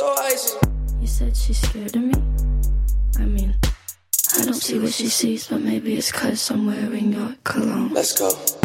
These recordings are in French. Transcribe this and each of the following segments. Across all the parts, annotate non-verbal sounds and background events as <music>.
So icy. You said she's scared of me? I mean, I don't see what she sees, but maybe it's cause I'm wearing your cologne. Let's go.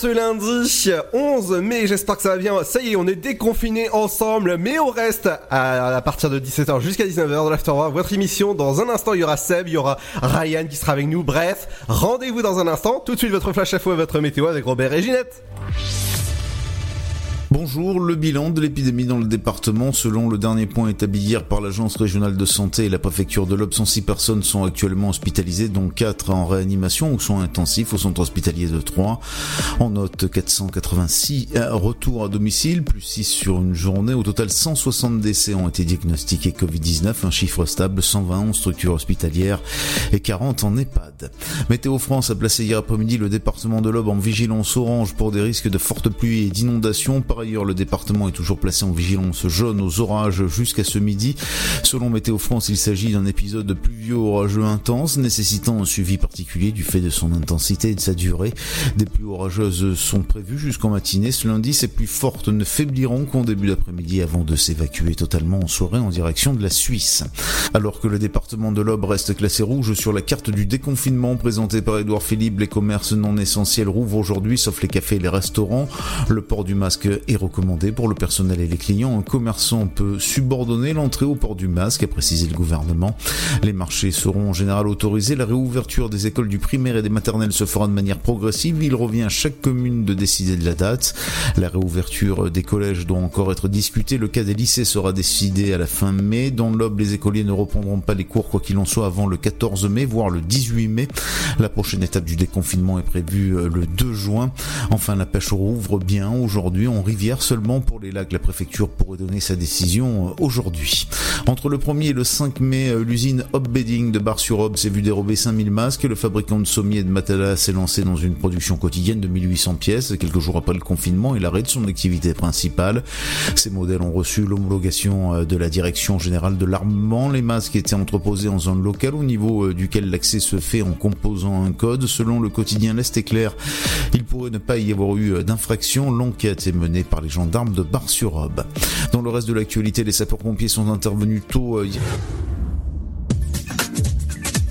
Ce lundi 11 mai, j'espère que ça va bien. Ça y est, on est déconfinés ensemble, mais on reste à, partir de 17h jusqu'à 19h dans l'Afterwork, votre émission. Dans un instant, il y aura Seb, il y aura Ryan qui sera avec nous. Bref, rendez-vous dans un instant. Tout de suite, votre flash à et votre météo avec Robert et Ginette. Bonjour, le bilan de l'épidémie dans le département, selon le dernier point établi hier par l'Agence régionale de santé et la préfecture de l'Aube, 106 personnes sont actuellement hospitalisées, dont 4 en réanimation ou soins intensifs au centre hospitalier de Troyes. On note 486 retours à domicile, plus 6 sur une journée. Au total, 160 décès ont été diagnostiqués Covid-19, un chiffre stable, 120 structures hospitalières et 40 en EHPAD. Météo France a placé hier après-midi le département de l'Aube en vigilance orange pour des risques de fortes pluies et d'inondations. Ailleurs, le département est toujours placé en vigilance jaune aux orages jusqu'à ce midi. Selon Météo France, il s'agit d'un épisode pluvieux orageux intense nécessitant un suivi particulier du fait de son intensité et de sa durée. Des pluies orageuses sont prévues jusqu'en matinée. Ce lundi, ces pluies fortes ne faibliront qu'en début d'après-midi avant de s'évacuer totalement en soirée en direction de la Suisse. Alors que le département de l'Aube reste classé rouge sur la carte du déconfinement présentée par Édouard Philippe, les commerces non essentiels rouvrent aujourd'hui sauf les cafés et les restaurants. Le port du masque est recommandé pour le personnel et les clients. Un commerçant peut subordonner l'entrée au port du masque, a précisé le gouvernement. Les marchés seront en général autorisés. La réouverture des écoles du primaire et des maternelles se fera de manière progressive. Il revient à chaque commune de décider de la date. La réouverture des collèges doit encore être discutée. Le cas des lycées sera décidé à la fin mai. Dans l'Aube, les écoliers ne reprendront pas les cours quoi qu'il en soit avant le 14 mai, voire le 18 mai. La prochaine étape du déconfinement est prévue euh, le 2 juin. Enfin, la pêche rouvre bien aujourd'hui en rivière seulement pour les lacs. La préfecture pourrait donner sa décision euh, aujourd'hui. Entre le 1er et le 5 mai, euh, l'usine Hop Bedding de Bar-sur-Aube s'est vu dérober 5000 masques. Le fabricant de sommiers et de matelas s'est lancé dans une production quotidienne de 1800 pièces quelques jours après le confinement et l'arrêt de son activité principale. Ces modèles ont reçu l'homologation euh, de la direction générale de l'armement. Les masques étaient entreposés en zone locale au niveau duquel l'accès se fait en composant un code. Selon le quotidien L'Est éclair, il pourrait ne pas y avoir eu d'infraction. L'enquête est menée par les gendarmes de Bar-sur-Aube. Dans le reste de l'actualité, les sapeurs-pompiers sont intervenus tôt.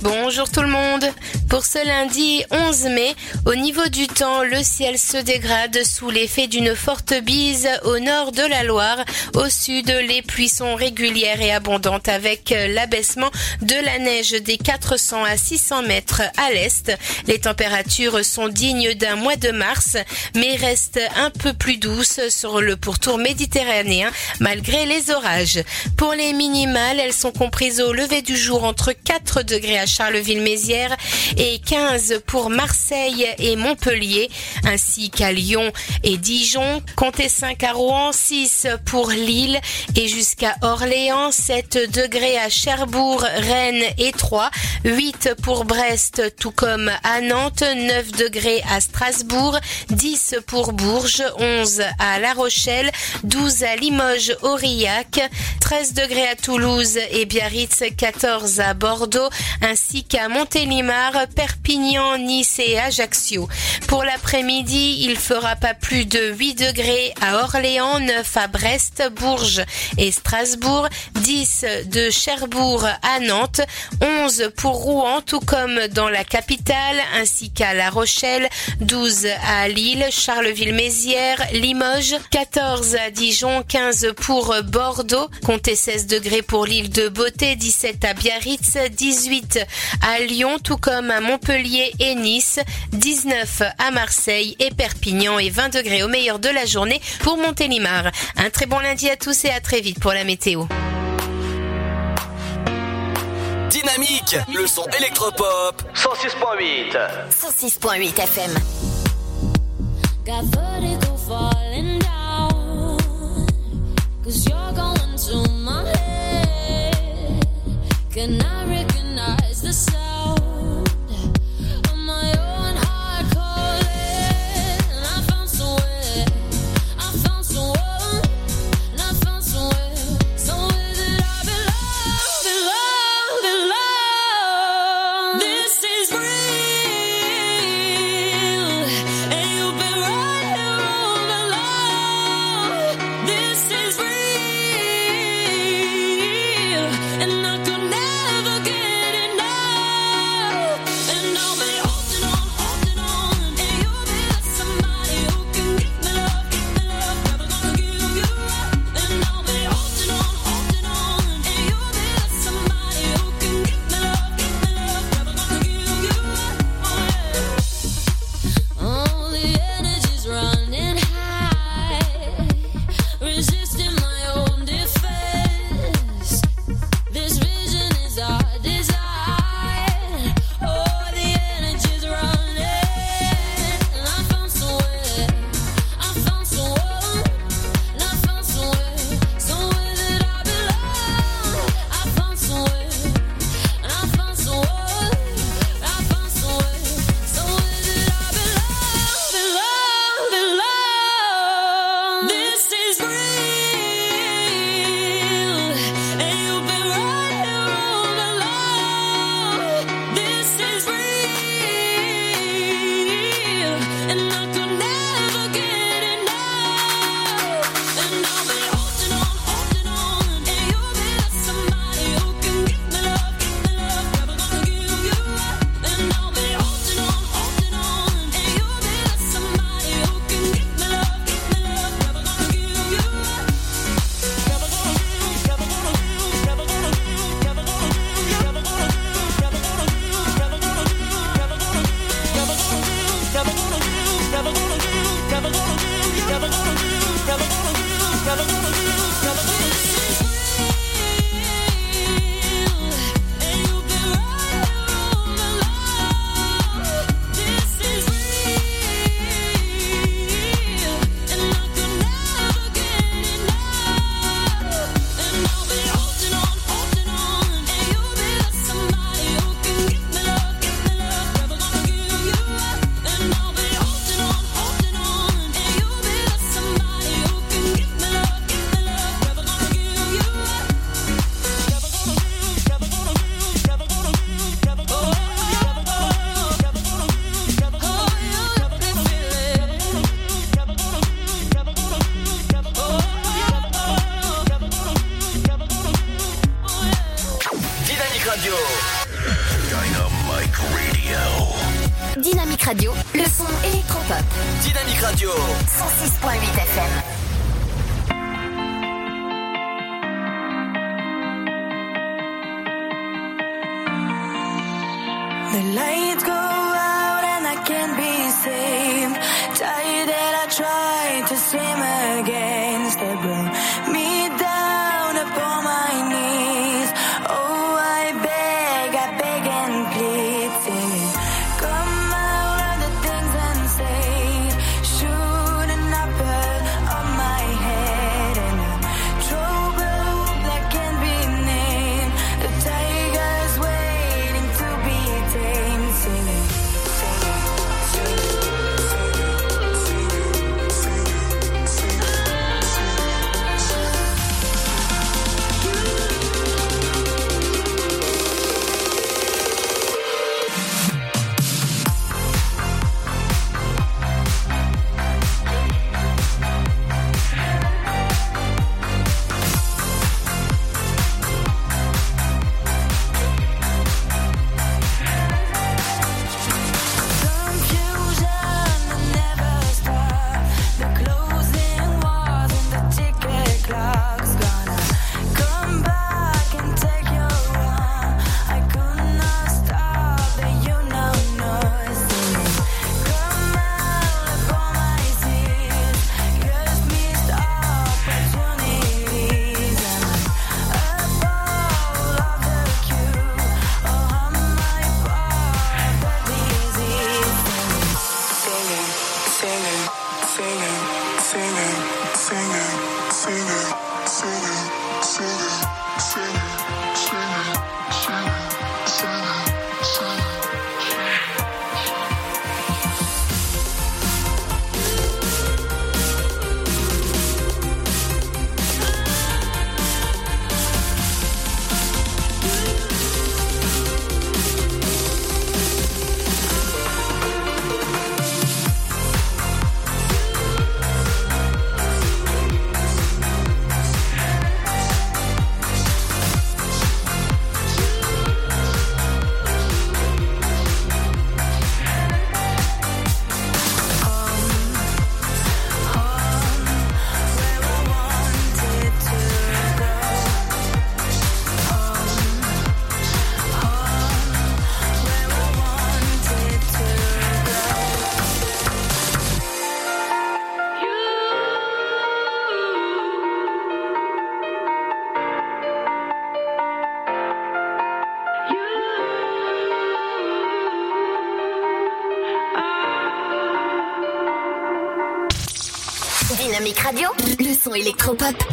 Bonjour tout le monde. Pour ce lundi 11 mai, au niveau du temps, le ciel se dégrade sous l'effet d'une forte bise au nord de la Loire. Au sud, les pluies sont régulières et abondantes avec l'abaissement de la neige des 400 à 600 mètres à l'est. Les températures sont dignes d'un mois de mars, mais restent un peu plus douces sur le pourtour méditerranéen malgré les orages. Pour les minimales, elles sont comprises au lever du jour entre 4 degrés à Charleville-Mézières et 15 pour Marseille et Montpellier, ainsi qu'à Lyon et Dijon. Comptez 5 à Rouen, 6 pour Lille et jusqu'à Orléans, 7 degrés à Cherbourg, Rennes et Troyes, 8 pour Brest tout comme à Nantes, 9 degrés à Strasbourg, 10 pour Bourges, 11 à La Rochelle, 12 à Limoges, Aurillac, 13 degrés à Toulouse et Biarritz, 14 à Bordeaux, ainsi ainsi qu'à Montélimar, Perpignan, Nice et Ajaccio. Pour l'après-midi, il fera pas plus de 8 degrés à Orléans, 9 à Brest, Bourges et Strasbourg, 10 de Cherbourg à Nantes, 11 pour Rouen tout comme dans la capitale ainsi qu'à La Rochelle, 12 à Lille, Charleville-Mézières, Limoges, 14 à Dijon, 15 pour Bordeaux, comptez 16 degrés pour l'île de Beauté, 17 à Biarritz, 18 à Lyon, tout comme à Montpellier et Nice, 19 à Marseille et Perpignan et 20 degrés au meilleur de la journée pour Montélimar. Un très bon lundi à tous et à très vite pour la météo. Dynamique, le son électropop 106.8 106.8 FM. Got vertigo falling down Cause you're going to my head Can I recognize recognize the sound.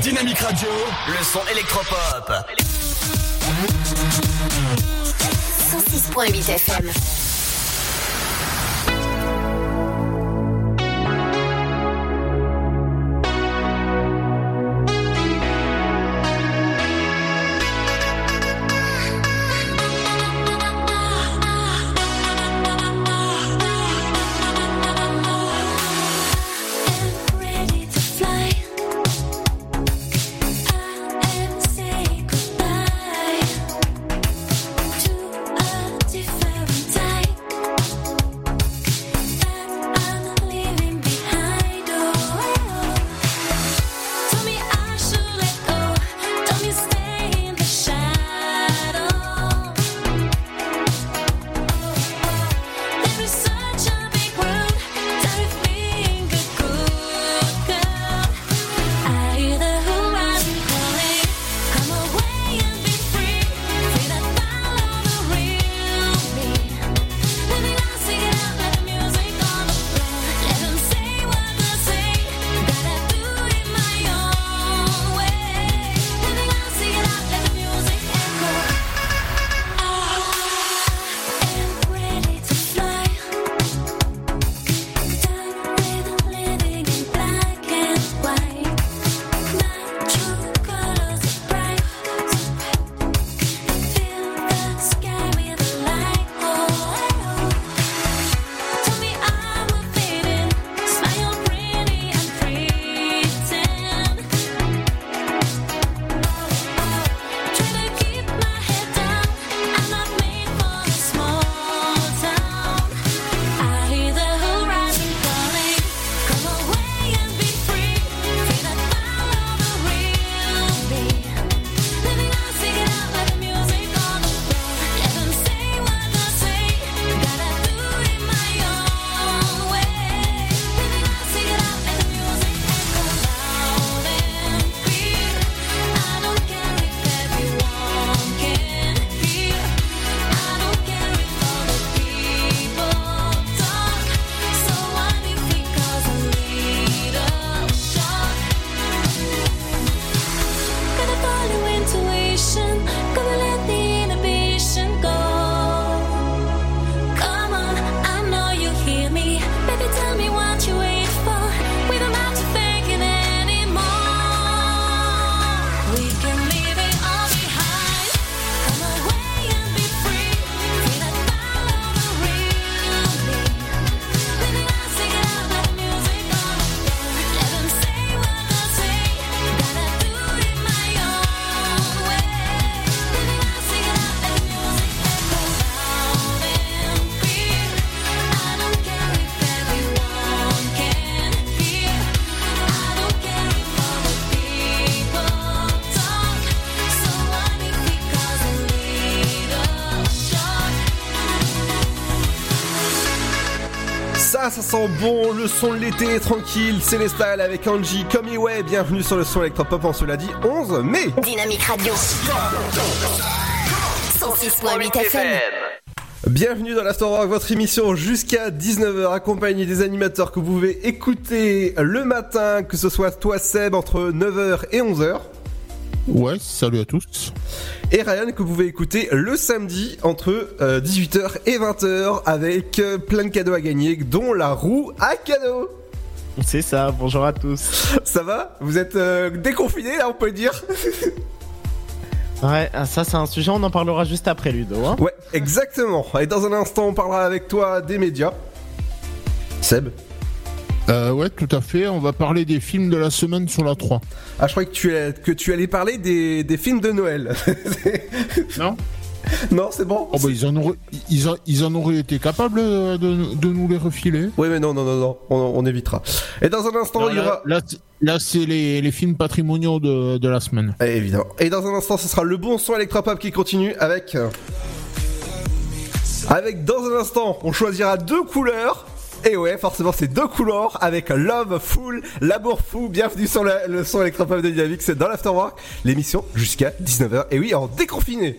Dynamique Radio, le son électropop. 106.8 FM. ça sent bon, le son de l'été tranquille, Célestal avec Angie, comme bienvenue sur le son électropop en cela dit 11 mai. Dynamique Radio. 106.8 FM. Bienvenue dans la Rock, votre émission jusqu'à 19h accompagnée des animateurs que vous pouvez écouter le matin, que ce soit toi Seb entre 9h et 11h. Ouais, salut à tous. et Ryan que vous pouvez écouter le samedi entre euh, 18h et 20h avec euh, plein de cadeaux à gagner, dont la roue à cadeaux. C'est ça, bonjour à tous. Ça va? Vous êtes euh, déconfinés là on peut dire? <laughs> Ouais, ah, ça c'est un sujet, on en parlera juste après Ludo. Hein Ouais, exactement. Et dans un instant on parlera avec toi des médias. Seb? Euh, ouais, tout à fait. On va parler des films de la semaine sur la 3. Ah je croyais que tu, allais- que tu allais parler des, des films de Noël. <laughs> Non non c'est bon Oh bah ils en auraient, ils, en- ils en auraient été capables euh, de, de nous les refiler. Oui, mais non, non, non, non, on, on évitera. Et dans un instant, Alors il y aura. là, là, c'est- les, les films patrimoniaux de, de la semaine. Eh, évidemment. Et dans un instant, ce sera le bon son électropop qui continue avec. Avec dans un instant, on choisira deux couleurs. Et ouais, forcément, c'est deux couleurs avec Love Full, L'amour fou. Bienvenue sur le, son électropop de Dynamique, c'est dans l'Afterwork, l'émission jusqu'à 19h. Et oui, en déconfiné.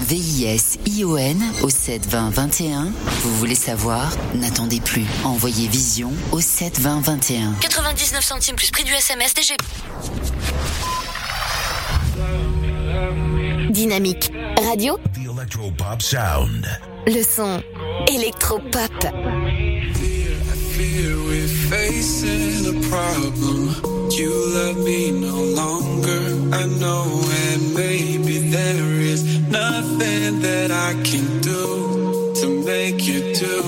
V-I-S-I-O-N au 72021. Vous voulez savoir? N'attendez plus. Envoyez Vision au 72021. 99 centimes plus prix du SMS DGP. Dynamique. Radio. The Electropop Sound. Le son. Électropop. fear we're facing a problem. You love me no longer. I know, and maybe there is nothing that I can do to make you do.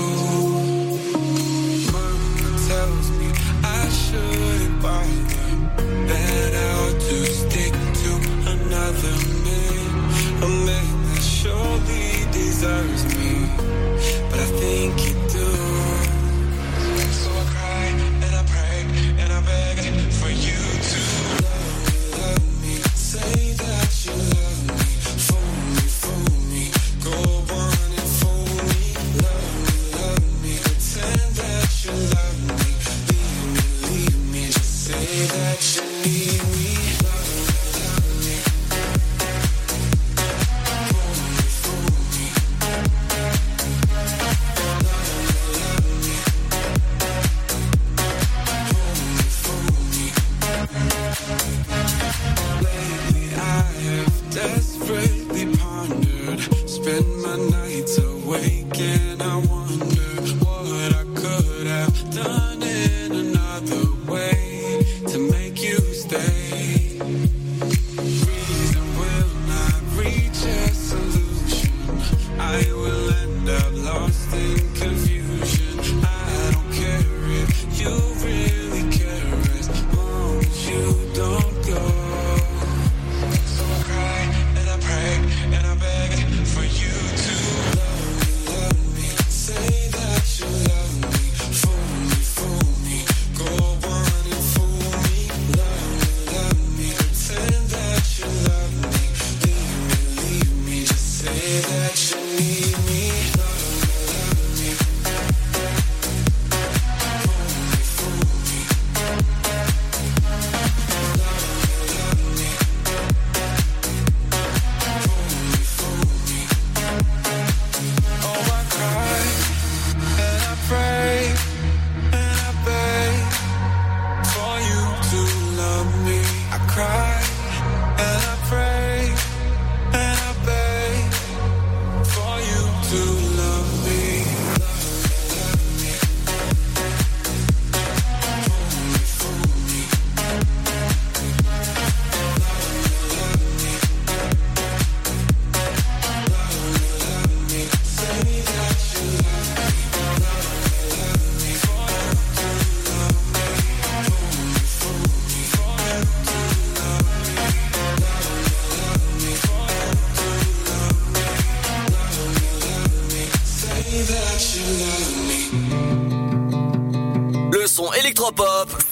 Mama tells me I shouldn't. That I ought to stick to another man, a man that surely deserves me.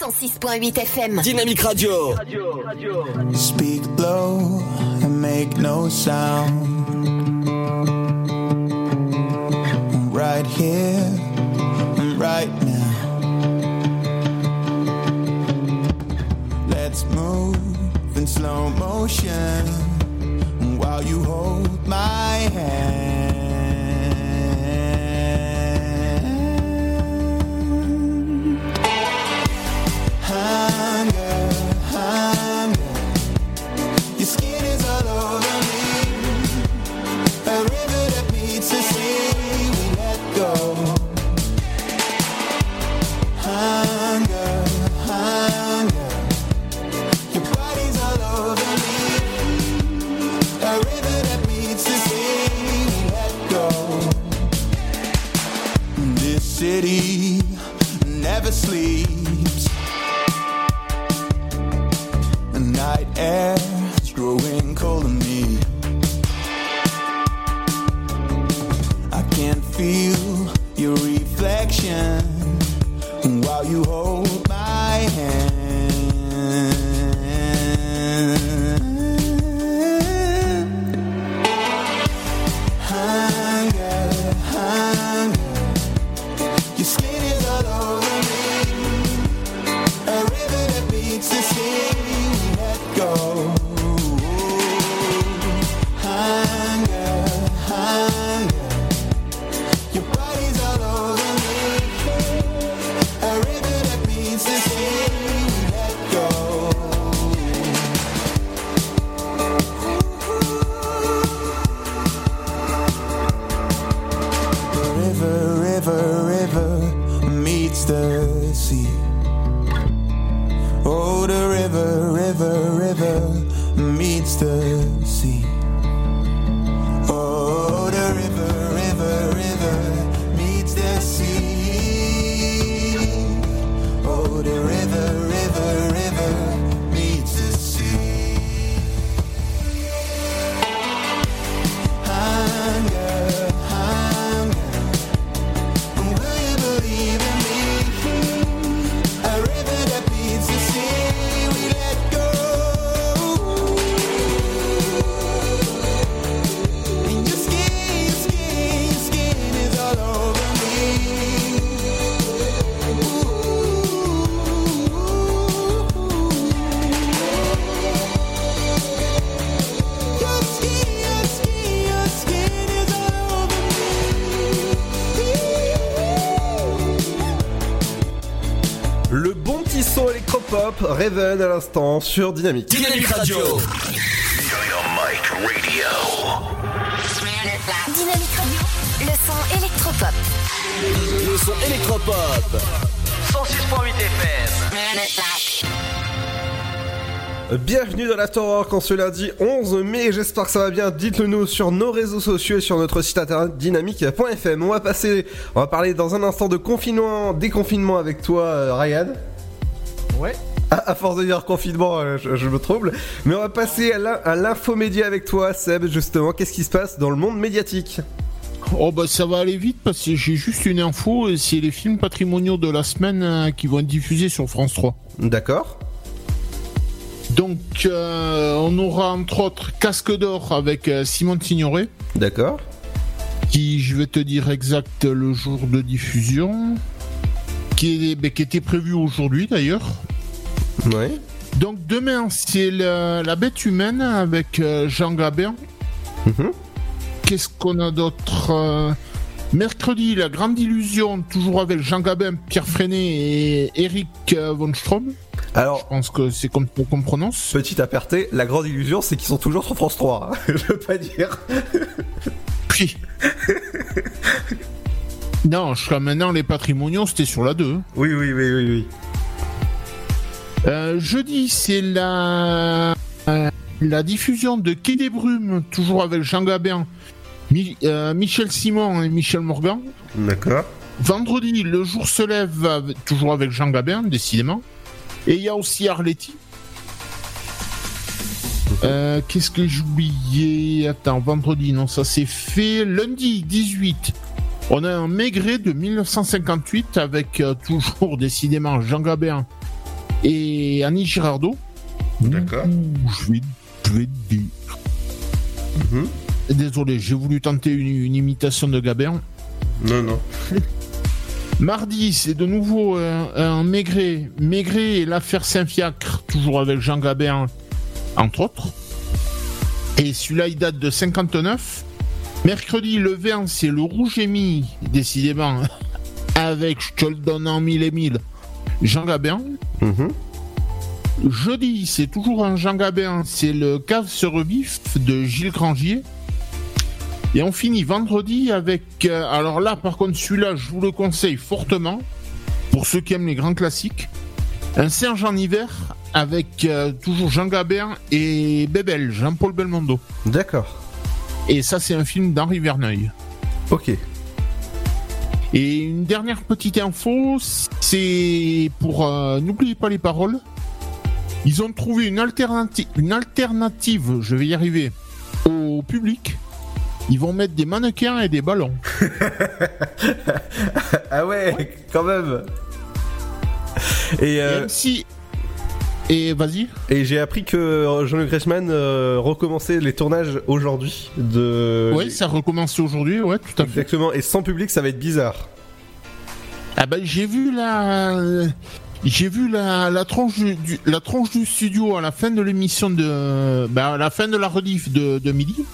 106.8 FM. Dynamique Radio. Speak low and make no sound. Right here right now. Let's move in slow motion the river, river, river meets the sea. Oh, the river, river, river meets the sea. Oh, the à l'instant sur Dynamique. Dynamique Radio. Dynamique Radio. Le son électropop. Le son électropop. 106.8 FM. Bienvenue dans l'Afterwork en ce lundi 11 mai, j'espère que ça va bien, dites-le nous sur nos réseaux sociaux et sur notre site internet dynamique.fm. On va passer, on va parler dans un instant de confinement, déconfinement avec toi euh, Ryan. Ouais. À, à force de dire confinement, euh, je, je me trouble. Mais on va passer à l'in- à l'infomédia avec toi Seb, justement, qu'est-ce qui se passe dans le monde médiatique Oh bah ça va aller vite parce que j'ai juste une info, et c'est les films patrimoniaux de la semaine euh, qui vont être diffusés sur France 3. D'accord. Donc euh, on aura entre autres Casque d'or avec Simone Signoret. D'accord. Qui je vais te dire exact le jour de diffusion. Qui, est, qui était prévu aujourd'hui d'ailleurs. Ouais. Donc demain c'est la, la bête humaine avec euh, Jean Gabin. Qu'est-ce qu'on a d'autre euh, Mercredi, la grande illusion, toujours avec Jean Gabin, Pierre Freinet et Eric euh, von Strom. Alors, je pense que c'est comme qu'on prononce. Petit aparté, la grande illusion c'est qu'ils sont toujours sur France 3, hein. <laughs> je veux pas dire. <laughs> Puis. non, jusqu'à maintenant, les patrimoniaux, c'était sur la 2. Oui, oui, oui, oui, oui. Euh, jeudi, c'est la... euh, la diffusion de Quai des Brumes, toujours avec Jean Gabin, Mi- euh, Michel Simon et Michel Morgan. D'accord. Vendredi, le jour se lève, avec- toujours avec Jean Gabin, décidément. Et il y a aussi Arletty. Euh, Qu'est-ce que j'ai oublié Attends, vendredi, non, ça c'est fait. Lundi, 18. On a un Maigret de 1958 avec euh, toujours <laughs> décidément Jean Gabin et Annie Girardot. D'accord. Je vais, je vais te dire. Mhm. Désolé, j'ai voulu tenter une, une imitation de Gabin. Non, non. <laughs> Mardi, c'est de nouveau un Maigret. Maigret et l'affaire Saint-Fiacre, toujours avec Jean Gabin, entre autres. Et celui-là, il date de 59. Mercredi, le 20, c'est le Rouge et Mi, décidément, <laughs> avec Je te le donne en mille et mille, Jean Gabin. Mhm. Jeudi, c'est toujours un Jean Gabin, c'est le Cave sur rebif de Gilles Grangier. Et on finit vendredi avec. euh, alors là, par contre, celui-là, je vous le conseille fortement. Pour ceux qui aiment les grands classiques. Un Serge en hiver avec euh, toujours Jean Gabin et Bébel, Jean-Paul Belmondo. D'accord. Et ça, c'est un film d'Henri Verneuil. Ok. Et une dernière petite info, c'est pour euh, n'oubliez pas les paroles. Ils ont trouvé une alternative, une alternative, je vais y arriver, au public. Ils vont mettre des mannequins et des ballons. <laughs> ah ouais, quand même. Et, euh, si. Et vas-y. Et j'ai appris que Jean-Luc Reichmann euh, recommençait les tournages aujourd'hui de. Oui, ça recommence aujourd'hui, ouais, tout à fait. Exactement. Et sans public, ça va être bizarre. Ah ben j'ai vu la j'ai vu la, la tronche du, la tronche du studio à la fin de l'émission de bah, à la fin de la rediff de, de midi.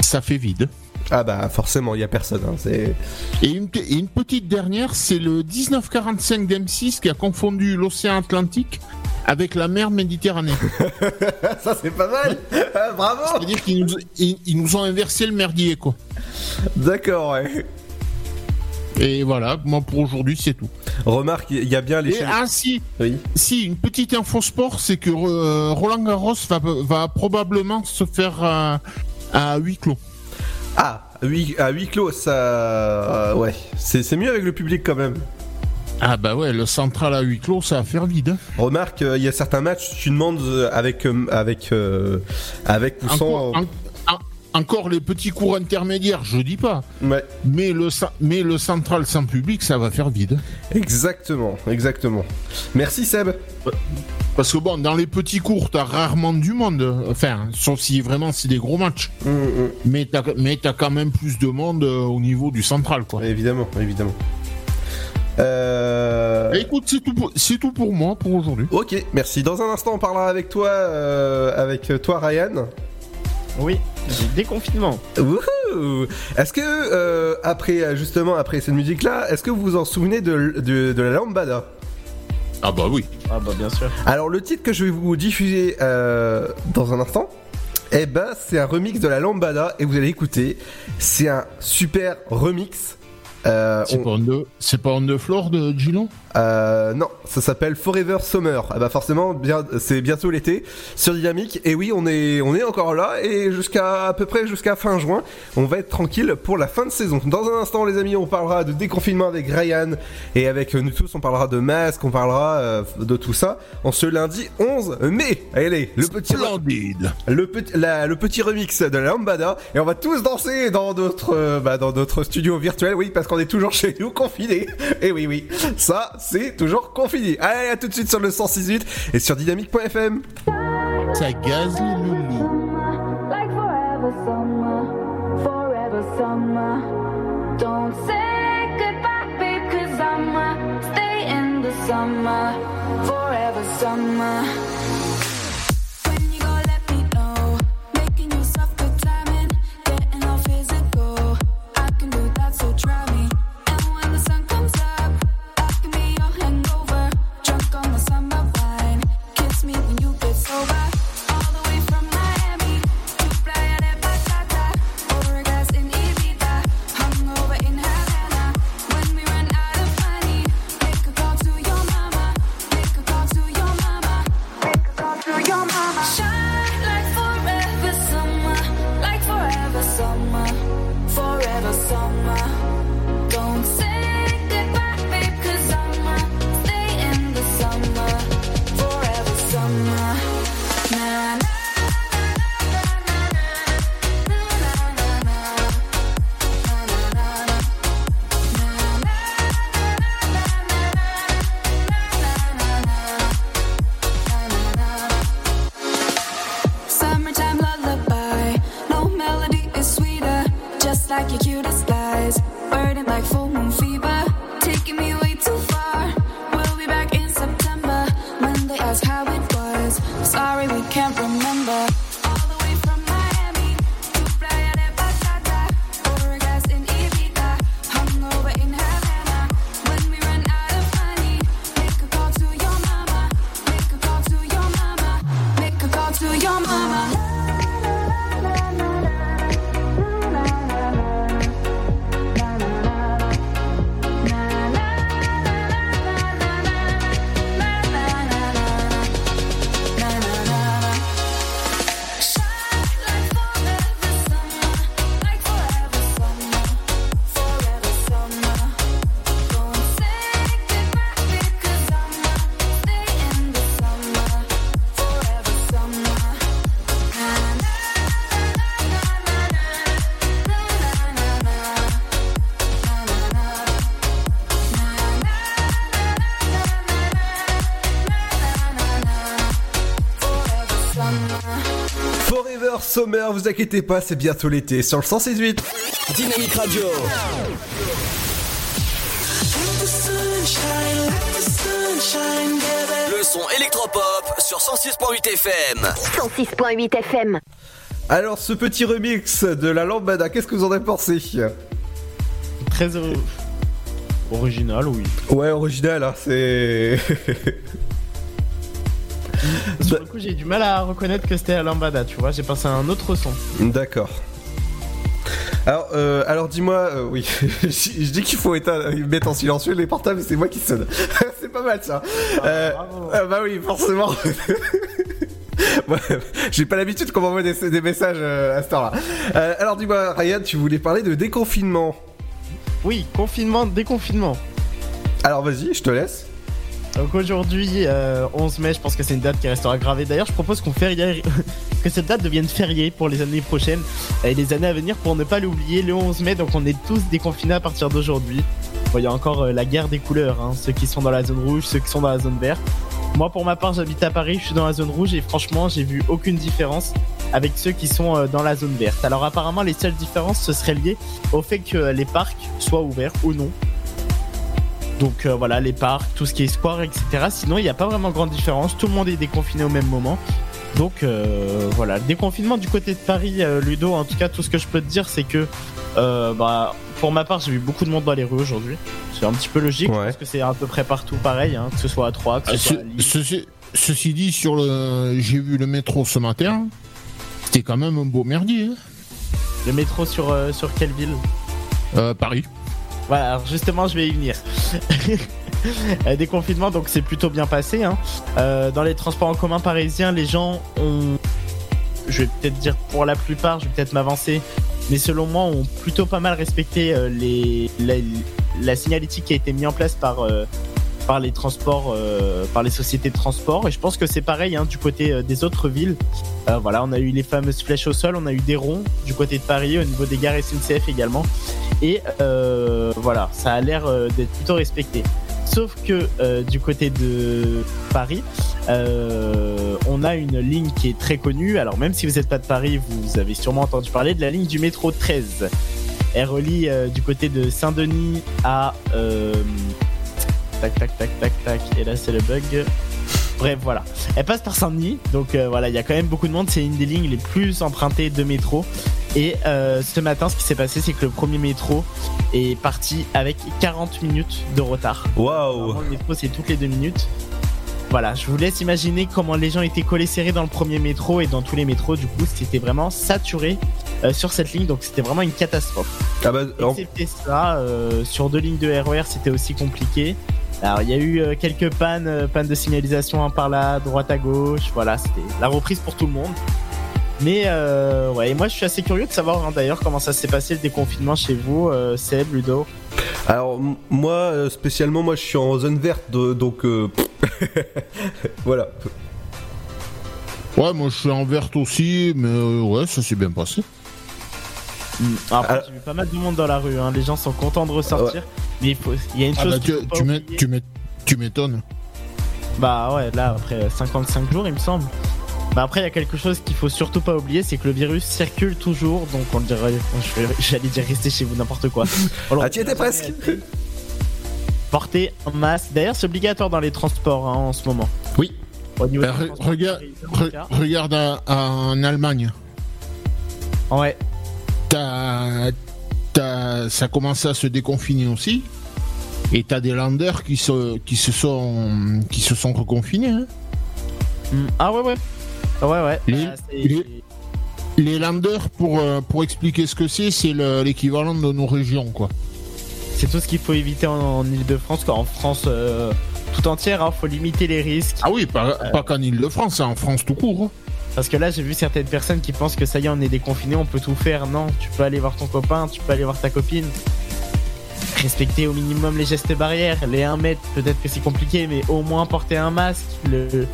Ça fait vide. Ah bah forcément, il y a personne. hein, c'est. Et une, et une petite dernière, c'est le 1945 d'M6 qui a confondu l'océan Atlantique avec la mer Méditerranée. <laughs> Ça c'est pas mal. Ah, bravo. C'est-à-dire qu'ils nous, ils, ils nous ont inversé le merdier quoi. D'accord, ouais. Et voilà, moi pour aujourd'hui c'est tout. Remarque, il y a bien les. Et, chaînes- ah si, Oui. si une petite info sport, c'est que euh, Roland Garros va, va probablement se faire euh, à huis clos. Ah, huis, à huis clos, ça. euh, ouais. C'est c'est mieux avec le public quand même. Ah bah ouais, le central à huis clos, ça va faire vide. hein. Remarque, euh, il y a certains matchs, tu demandes euh, avec euh, avec euh, avec ou sans. Encore, en- en- encore les petits cours intermédiaires, je dis pas. Ouais. Mais le, mais le central sans public, ça va faire vide. Exactement, exactement. Merci Seb. Parce que bon, dans les petits cours, t'as rarement du monde. Enfin, sauf si vraiment c'est des gros matchs. Mais t'as mais t'as quand même plus de monde euh, au niveau du central, quoi. Évidemment, évidemment. Euh... Écoute, c'est tout, pour- c'est tout pour moi pour aujourd'hui. Ok, merci. Dans un instant, on parlera avec toi, euh, avec toi, Ryan. Oui, déconfinement. Wouhou Est-ce que euh, après, justement, après cette musique-là, est-ce que vous vous en souvenez de, de, de la lambada? Ah bah oui. Ah bah bien sûr. Alors le titre que je vais vous diffuser euh, dans un instant, eh ben c'est un remix de la lambada et vous allez écouter. C'est un super remix. Euh, C'est on- pas un de, c'est pas un de Flore de Gilon? Euh, non, ça s'appelle Forever Summer. Ah bah forcément, bien, c'est bientôt l'été sur Dynamique. Et oui, on est, on est encore là et jusqu'à à peu près jusqu'à fin juin, on va être tranquille pour la fin de saison. Dans un instant, les amis, on parlera de déconfinement avec Ryan et avec nous tous, on parlera de masques, on parlera euh, de tout ça. En ce lundi 11 mai. Allez, le petit, Splendide. le petit, la- le petit remix de la lambada et on va tous danser dans notre, euh, bah, dans notre studio virtuel. Oui, parce qu'on est toujours chez nous confinés. Et oui, oui, ça c'est toujours confiné. Allez, à tout de suite sur le 106.8 et sur dynamique.fm. Ça gaze les loulous. Like Vous inquiétez pas, c'est bientôt l'été sur le 168. Dynamique Radio. Le son électropop sur 106.8 FM. 106.8 FM. Alors, ce petit remix de la lambada, qu'est-ce que vous en avez pensé? Très euh, original, oui. Ouais, original, hein, c'est. <laughs> Coup, j'ai du mal à reconnaître que c'était la lambada, tu vois. J'ai pensé à un autre son. D'accord. Alors, euh, alors dis-moi, euh, oui, <laughs> je je dis qu'il faut éteindre, mettre en silencieux les portables, c'est moi qui sonne. <laughs> c'est pas mal ça. Euh, ah bah oui, forcément. <laughs> Ouais, J'ai pas l'habitude qu'on m'envoie des, des messages euh, à ce temps-là. Euh, alors dis-moi, Ryan, tu voulais parler de déconfinement. Oui, confinement, déconfinement. Alors vas-y, je te laisse. Donc aujourd'hui, euh, 11 mai, je pense que c'est une date qui restera gravée. D'ailleurs, je propose qu'on <laughs> que cette date devienne fériée pour les années prochaines et les années à venir pour ne pas l'oublier. Le 11 mai, donc on est tous déconfinés à partir d'aujourd'hui. Il y a encore euh, la guerre des couleurs, hein, ceux qui sont dans la zone rouge, ceux qui sont dans la zone verte. Moi, pour ma part, j'habite à Paris, je suis dans la zone rouge et franchement, j'ai vu aucune différence avec ceux qui sont euh, dans la zone verte. Alors apparemment, les seules différences, ce serait lié au fait que euh, les parcs soient ouverts ou non. Donc euh, voilà, les parcs, tout ce qui est square, etc. Sinon, il n'y a pas vraiment grande différence. Tout le monde est déconfiné au même moment. Donc euh, voilà, le déconfinement du côté de Paris, euh, Ludo, en tout cas, tout ce que je peux te dire, c'est que euh, bah, pour ma part, j'ai vu beaucoup de monde dans les rues aujourd'hui. C'est un petit peu logique, parce que c'est à peu près partout pareil, hein, que ce soit à Troyes, que ce Ah, soit à Lille. ceci, ceci dit, sur le, j'ai vu le métro ce matin. C'était quand même un beau merdier. hein. Le métro sur, sur quelle ville? Euh, Paris. Voilà, alors justement, je vais y venir. <laughs> Euh, Déconfinement, donc c'est plutôt bien passé. hein. Euh, dans les transports en commun parisiens, les gens ont, je vais peut-être dire pour la plupart, je vais peut-être m'avancer, mais selon moi, ont plutôt pas mal respecté euh, les, la, signalétique qui a été mise en place par, par les transports, euh, par les sociétés de transport. Et je pense que c'est pareil hein, du côté euh, des autres villes. Euh, voilà, on a eu les fameuses flèches au sol, on a eu des ronds du côté de Paris, au niveau des gares SNCF également. Et voilà, ça a l'air d'être plutôt respecté. Sauf que du côté de Paris, on a une ligne qui est très connue. Alors même si vous n'êtes pas de Paris, vous avez sûrement entendu parler de la ligne du métro 13. Elle relie du côté de Saint-Denis à... tac, tac, tac, tac, tac. Et là c'est le bug. Bref, voilà. Elle passe par Saint-Denis, donc euh, voilà, il y a quand même beaucoup de monde. C'est une des lignes les plus empruntées de métro. Et euh, ce matin, ce qui s'est passé, c'est que le premier métro est parti avec 40 minutes de retard. Waouh Le métro, c'est toutes les deux minutes. Voilà, je vous laisse imaginer comment les gens étaient collés serrés dans le premier métro et dans tous les métros. Du coup, c'était vraiment saturé euh, sur cette ligne, donc c'était vraiment une catastrophe. Ah bah, Excepté ça, sur deux lignes de RER, c'était aussi compliqué. Alors, il y a eu euh, quelques pannes, euh, pannes de signalisation un par là, droite à gauche. Voilà, c'était la reprise pour tout le monde. Mais euh, ouais, et moi je suis assez curieux de savoir hein, d'ailleurs comment ça s'est passé le déconfinement chez vous, euh, Seb, Ludo. Alors moi spécialement moi je suis en zone verte de- donc euh, <laughs> voilà. Ouais, moi je suis en verte aussi, mais euh, ouais, ça s'est bien passé. Après, j'ai vu pas mal de monde dans la rue, hein. les gens sont contents de ressortir. Mais il, faut- il y a une Ah chose bah, tu, m'étonnes. Bah ouais, là, après 55 jours, il me semble. Bah après, il y a quelque chose qu'il faut surtout pas oublier, c'est que le virus circule toujours, donc on dirait, <laughs> j'allais dire rester chez vous, n'importe quoi. <laughs> Ah tu étais presque <laughs> Porter un masque. D'ailleurs, c'est obligatoire dans les transports hein, en ce moment. Oui. Au niveau du re- transport regarde, re- regarde à- à- en Allemagne. Ouais. T'as, t'as- ça commence à se déconfiner aussi. Et t'as des landers qui se, qui se sont, qui se sont reconfinés. hein. Mm. Ah ouais, ouais. Ouais, ouais. Les- Les landers, pour, euh, pour expliquer ce que c'est, c'est le- l'équivalent de nos régions, quoi. C'est tout ce qu'il faut éviter en, Ile-de-France, quoi. En France euh, tout entière, il faut limiter les risques. Ah oui, pas, pas qu'en Ile-de-France, hein, en France tout court. Parce que là, j'ai vu certaines personnes qui pensent que ça y est, on est déconfiné, on peut tout faire. Non, tu peux aller voir ton copain, tu peux aller voir ta copine. Respecter au minimum les gestes barrières, les 1 mètre, peut-être que c'est compliqué, mais au moins porter un masque, le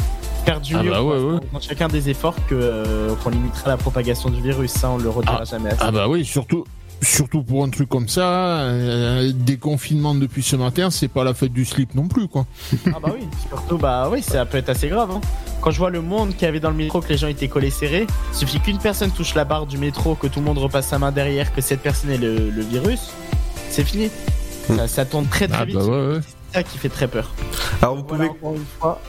faire du Ah mieux bah ouais, quoi, ouais. dans chacun des efforts que euh, qu'on limitera la propagation du virus. Ça, on le redira jamais assez. Ah bah oui, surtout, surtout pour un truc comme ça, euh, déconfinement depuis ce matin, c'est pas la fête du slip non plus, quoi. Ah bah oui, surtout bah oui, ça peut être assez grave. hein. Quand je vois le monde qu'il y avait dans le métro, que les gens étaient collés serrés, suffit qu'une personne touche la barre du métro, que tout le monde repasse sa main derrière, que cette personne ait le, le virus, c'est fini. Ça, ça tourne très très Ah vite. bah ouais, ouais. C'est ça qui fait très peur. Alors vous Voilà, pouvez, encore une fois,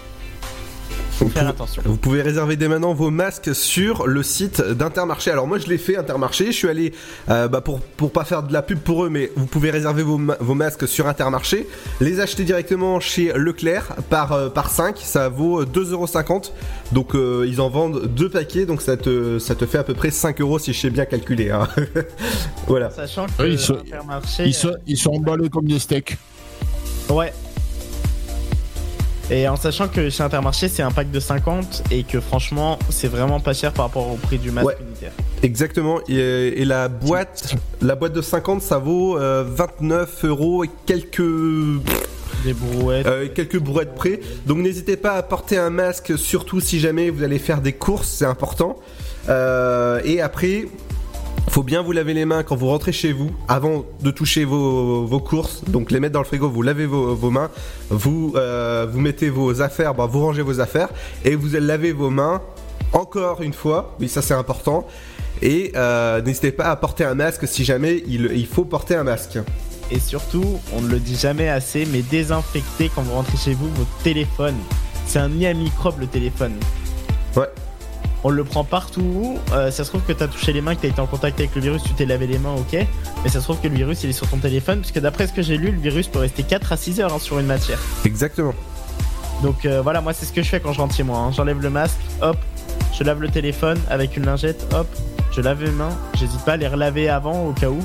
vous faire pouvez- attention. Vous pouvez réserver dès maintenant vos masques sur le site d'Intermarché. Alors moi je l'ai fait Intermarché, je suis allé euh, bah, pour pour pas faire de la pub pour eux, mais vous pouvez réserver vos, ma- vos masques sur Intermarché, les acheter directement chez Leclerc par euh, par 5, ça vaut 2,50€. Donc euh, ils en vendent deux paquets, donc ça te ça te fait à peu près 5 euros si je sais bien calculer. hein. <laughs> voilà. Sachant que ils sont- Intermarché, Ils sont, ils sont emballés comme des steaks. ouais. Et en sachant que chez Intermarché c'est un pack de 50 et que franchement c'est vraiment pas cher par rapport au prix du masque Ouais. unitaire. Exactement. Et, et la boîte la boîte de 50 ça vaut euh, 29 euros et quelques Des brouettes. Euh, quelques brouettes près. Donc n'hésitez pas à porter un masque, surtout si jamais vous allez faire des courses, c'est important. Euh, et après, faut bien vous laver les mains quand vous rentrez chez vous, avant de toucher vos, vos courses. Donc les mettre dans le frigo, vous lavez vos, vos mains, vous, euh, vous mettez vos affaires, bah, vous rangez vos affaires, et vous laver vos mains encore une fois. Oui, ça c'est important. Et euh, n'hésitez pas à porter un masque si jamais il, il faut porter un masque. Et surtout, on ne le dit jamais assez, mais désinfectez quand vous rentrez chez vous votre téléphone. C'est un nid à microbes le téléphone. Ouais. On le prend partout. euh, ça se trouve que tu as touché les mains, que tu as été en contact avec le virus, tu t'es lavé les mains, ok. Mais ça se trouve que le virus il est sur ton téléphone, puisque d'après ce que j'ai lu, le virus peut rester 4 à 6 heures hein, sur une matière. Exactement. Donc euh, voilà, moi c'est ce que je fais quand je rentre chez moi. hein. J'enlève le masque, hop, je lave le téléphone avec une lingette, hop, je lave mes mains. J'hésite pas à les relaver avant au cas où.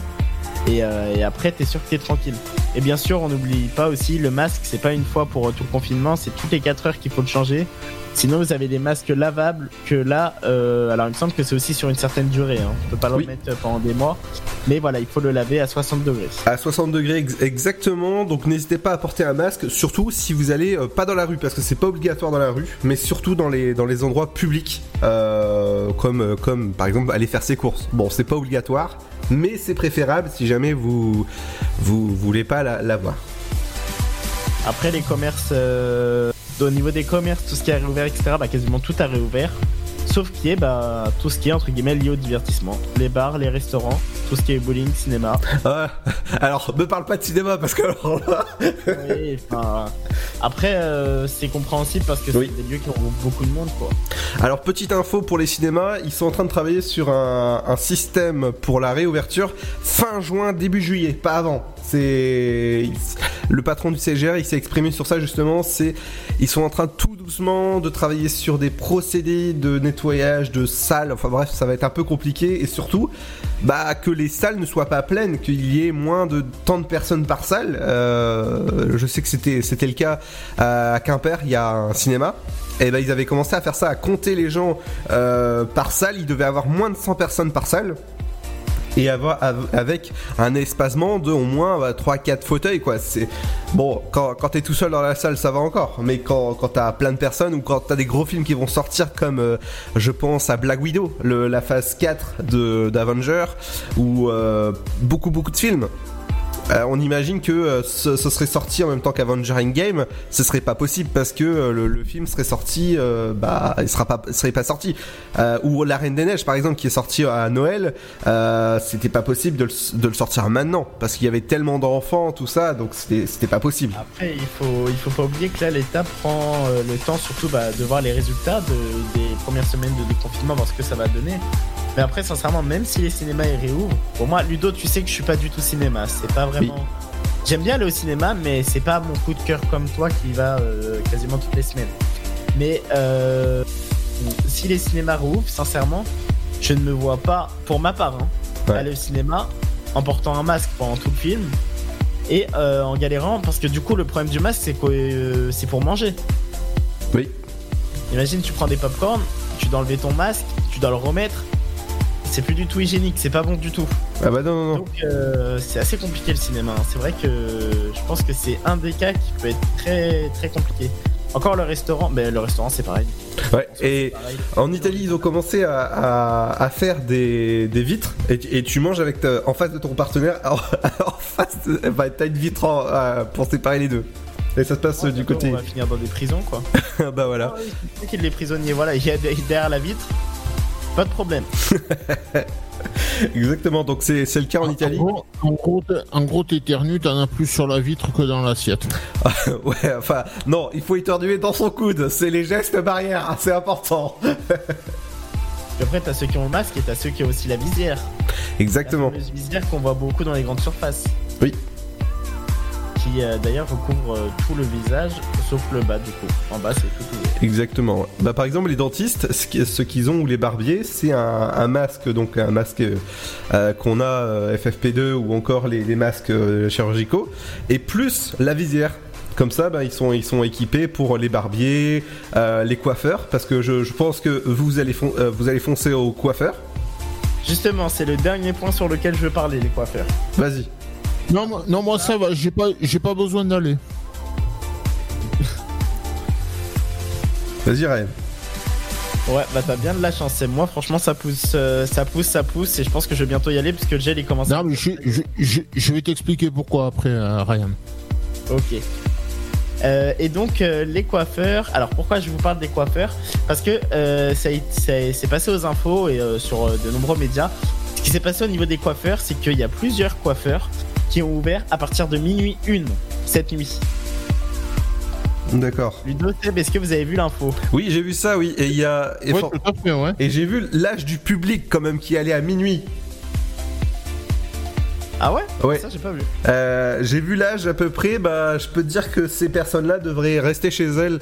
Et, euh, et après, t'es sûr que t'es tranquille. Et bien sûr, on n'oublie pas aussi le masque, c'est pas une fois pour euh, tout le confinement, c'est toutes les 4 heures qu'il faut le changer. Sinon, vous avez des masques lavables que là, euh, alors il me semble que c'est aussi sur une certaine durée. Hein. On peut pas le Oui. remettre pendant des mois. Mais voilà, il faut le laver à 60 degrés. À 60 degrés ex- exactement, donc n'hésitez pas à porter un masque, surtout si vous allez euh, pas dans la rue, parce que c'est pas obligatoire dans la rue, mais surtout dans les, dans les endroits publics, euh, comme, comme par exemple aller faire ses courses. Bon, c'est pas obligatoire, mais c'est préférable si jamais vous, vous voulez pas la- l'avoir. Après les commerces, euh, au niveau des commerces, tout ce qui a réouvert, etc., bah, quasiment tout a réouvert. Sauf qui est bah, tout ce qui est entre guillemets lié au divertissement. Les bars, les restaurants, tout ce qui est bowling, cinéma. Ah, alors, me parle pas de cinéma, parce que alors là... Oui, enfin, après, euh, c'est compréhensible parce que Oui. c'est des lieux qui ont beaucoup de monde. Quoi. Alors petite info pour les cinémas, ils sont en train de travailler sur un, un système pour la réouverture fin juin début juillet, pas avant. C'est le patron du CGR, il s'est exprimé sur ça justement. C'est ils sont en train tout doucement de travailler sur des procédés de nettoyage de salles. Enfin bref, ça va être un peu compliqué et surtout bah que les salles ne soient pas pleines, qu'il y ait moins de tant de personnes par salle. Euh, je sais que c'était le cas à Quimper, il y a un cinéma. Et ben ils avaient commencé à faire ça, à compter les gens euh, par salle. Il devait avoir moins de 100 personnes par salle. Et avoir, av- avec un espacement de au moins 3-4 fauteuils quoi. C'est bon quand, t'es tout seul dans la salle ça va encore, mais quand, quand t'as plein de personnes ou quand t'as des gros films qui vont sortir comme euh, je pense à Black Widow, la phase 4 de d'Avenger ou euh, beaucoup beaucoup de films. Euh, on imagine que euh, ce, ce serait sorti en même temps qu'Avenger Endgame, ce serait pas possible parce que euh, le, le film serait sorti, euh, bah, il sera pas, serait pas sorti. Ou La Reine des Neiges, par exemple, qui est sorti à Noël, c'était pas possible de le, de le sortir maintenant parce qu'il y avait tellement d'enfants, tout ça, donc c'était pas possible. Après, il faut, il faut pas oublier que là, l'État prend le temps surtout bah, de voir les résultats de- des premières semaines de déconfinement, voir ce que ça va donner. Mais après, sincèrement, même si les cinémas ils réouvrent, pour moi, Ludo, tu sais que je suis pas du tout cinéma. C'est pas vraiment. J'aime bien aller au cinéma, mais c'est pas mon coup de cœur comme toi qui va euh, quasiment toutes les semaines. Mais euh, si les cinémas rouvrent, sincèrement, je ne me vois pas, pour ma part, hein, aller au cinéma en portant un masque pendant tout le film et euh, en galérant parce que du coup le problème du masque c'est que c'est pour manger. Oui. Imagine tu prends des popcorn, tu dois enlever ton masque, tu dois le remettre. C'est plus du tout hygiénique, c'est pas bon du tout. Ah bah non non non. Donc euh, c'est assez compliqué le cinéma. hein. C'est vrai que je pense que c'est un des cas qui peut être très très compliqué. Encore le restaurant, mais le restaurant c'est pareil. Ouais, et en Italie, ils ont commencé à, à- à faire des, des vitres et, tu- et tu manges avec ta- en face de ton partenaire. En, <laughs> en face, de- bah, t'as une vitre en- euh, pour séparer les deux. Et ça se passe du côté. On va finir dans des prisons quoi. <laughs> bah voilà. Y a des prisonniers, voilà, il y a derrière la vitre. Pas de problème. <laughs> Exactement, donc c'est c'est le cas en Italie. En gros, en gros, t'es- en gros, t'éternues, t'en as plus sur la vitre que dans l'assiette. <laughs> ouais, enfin, non, il faut éternuer dans son coude. C'est les gestes barrières, c'est important. Après, t'as ceux qui ont le masque et t'as ceux qui ont aussi la visière. Exactement. La visière qu'on voit beaucoup dans les grandes surfaces. Oui. Qui euh, d'ailleurs recouvre euh, tout le visage, sauf le bas du coup. En bas, c'est tout ouvert. Exactement. Bah, par exemple, les dentistes, ce qui- ce qu'ils ont ou les barbiers, c'est un, un masque, donc un masque euh, qu'on a euh, FFP2 ou encore les, les masques chirurgicaux, et plus la visière. Comme ça, bah, ils sont ils sont équipés pour les barbiers, les coiffeurs, parce que je, je pense que vous allez fon- vous allez foncer au coiffeur. Justement, c'est le dernier point sur lequel je veux parler, les coiffeurs. Vas-y. Non, moi- non, moi ça va, j'ai pas, j'ai pas besoin d'aller. Vas-y, Ryan. Ouais, bah t'as bien de la chance. Et moi, franchement, ça pousse, euh, ça pousse, ça pousse, et je pense que je vais bientôt y aller puisque le gel il commence. Non, mais je, je, je, je vais t'expliquer pourquoi après, euh, Ryan. Ok. Euh, et donc euh, les coiffeurs. Alors pourquoi je vous parle des coiffeurs? Parce que euh, ça, ça c'est passé aux infos et euh, sur euh, de nombreux médias. Ce qui s'est passé au niveau des coiffeurs, c'est qu'il y a plusieurs coiffeurs qui ont ouvert à partir de minuit une cette nuit. D'accord. Ludo, Seb, est-ce que vous avez vu l'info? Oui, j'ai vu ça, oui. Et il y a. Et, Ouais, for- tout à fait, ouais. et j'ai vu l'âge du public quand même qui allait à minuit. Ah ouais? Ouais. Ça j'ai pas vu. Euh, j'ai vu l'âge à peu près, bah, je peux te dire que ces personnes-là devraient rester chez elles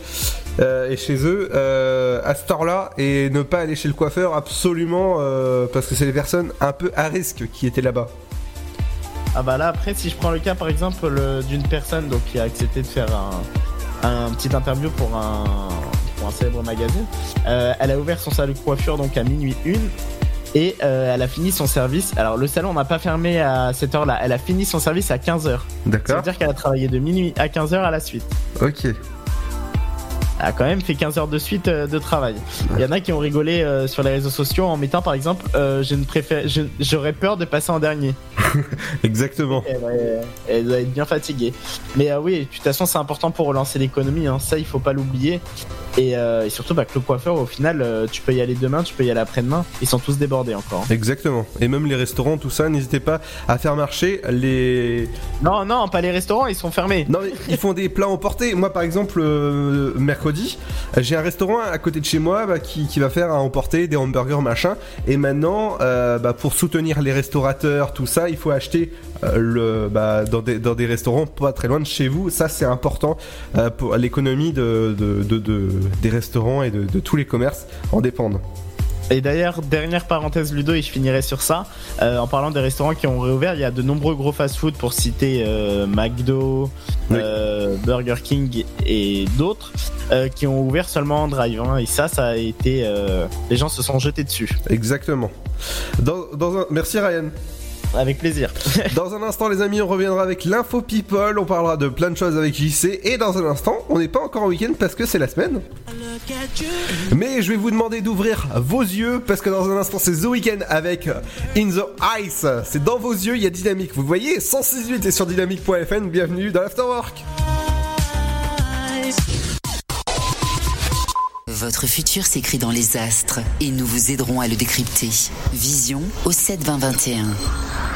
euh, et chez eux euh, à cette heure-là et ne pas aller chez le coiffeur absolument euh, parce que c'est les personnes un peu à risque qui étaient là-bas. Ah bah là après si je prends le cas par exemple le- d'une personne donc qui a accepté de faire un, un petit interview pour un, pour un célèbre magazine, euh, elle a ouvert son salon de coiffure donc à minuit une et euh, elle a fini son service. Alors le salon n'a pas fermé à cette heure-là, elle a fini son service à 15h. Ça D'accord veut dire qu'elle a travaillé de minuit à 15h à la suite. Ok. A quand même fait 15 heures de suite euh, de travail. Il y en a qui ont rigolé euh, sur les réseaux sociaux en mettant par exemple euh, je ne préfère je- j'aurais peur de passer en dernier. <laughs> Exactement. Elle, doit être bien fatiguée. Mais euh, oui, de toute façon, c'est important pour relancer l'économie. hein. Ça, il faut pas l'oublier. Et, euh, et surtout, bah, que le coiffeur, au final, euh, tu peux y aller demain, tu peux y aller après-demain. Ils sont tous débordés encore. hein. Exactement. Et même les restaurants, tout ça, n'hésitez pas à faire marcher les. Non, non, pas les restaurants, ils sont fermés. Non, mais ils font des plats emportés. Moi, par exemple, euh, mercredi, j'ai un restaurant à côté de chez moi bah, qui, qui va faire à emporter des hamburgers, machin. Et maintenant, bah, pour soutenir les restaurateurs, tout ça, il faut acheter le, bah, dans, des, dans des restaurants pas très loin de chez vous. Ça, c'est important pour l'économie de, de, de- de- des restaurants et de, de tous les commerces en dépendent. Et d'ailleurs, dernière parenthèse Ludo, et je finirai sur ça. Euh, en parlant des restaurants qui ont réouvert, il y a de nombreux gros fast-food pour citer euh, McDo, Oui. euh, Burger King et d'autres euh, qui ont ouvert seulement en drive. hein. et ça, ça a été. les gens se sont jetés dessus. Exactement. Dans, dans un... Merci Ryan. Avec plaisir. <laughs> Dans un instant, les amis, on reviendra avec l'info people. On parlera de plein de choses avec JC. Et dans un instant, on n'est pas encore en week-end parce que c'est la semaine. Mais je vais vous demander d'ouvrir vos yeux parce que dans un instant c'est The Weeknd avec In the Ice. C'est dans vos yeux, il y a Dynamique. Vous voyez 168 et sur dynamique.fm. Bienvenue dans l'Afterwork. Votre futur s'écrit dans les astres et nous vous aiderons à le décrypter. Vision au 7 20 21.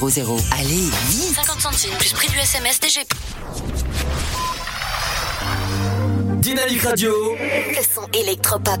61000. Allez, vite 50 centimes plus prix du SMS DGP. Dynamique Radio. Le son électropop.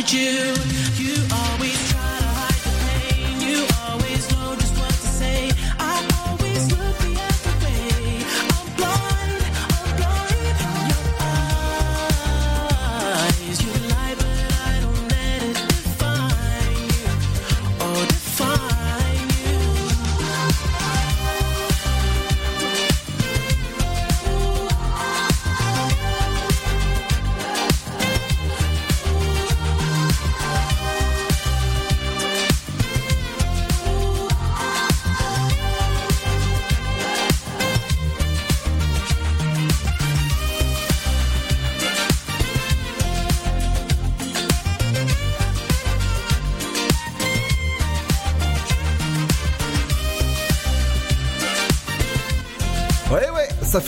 inside you. You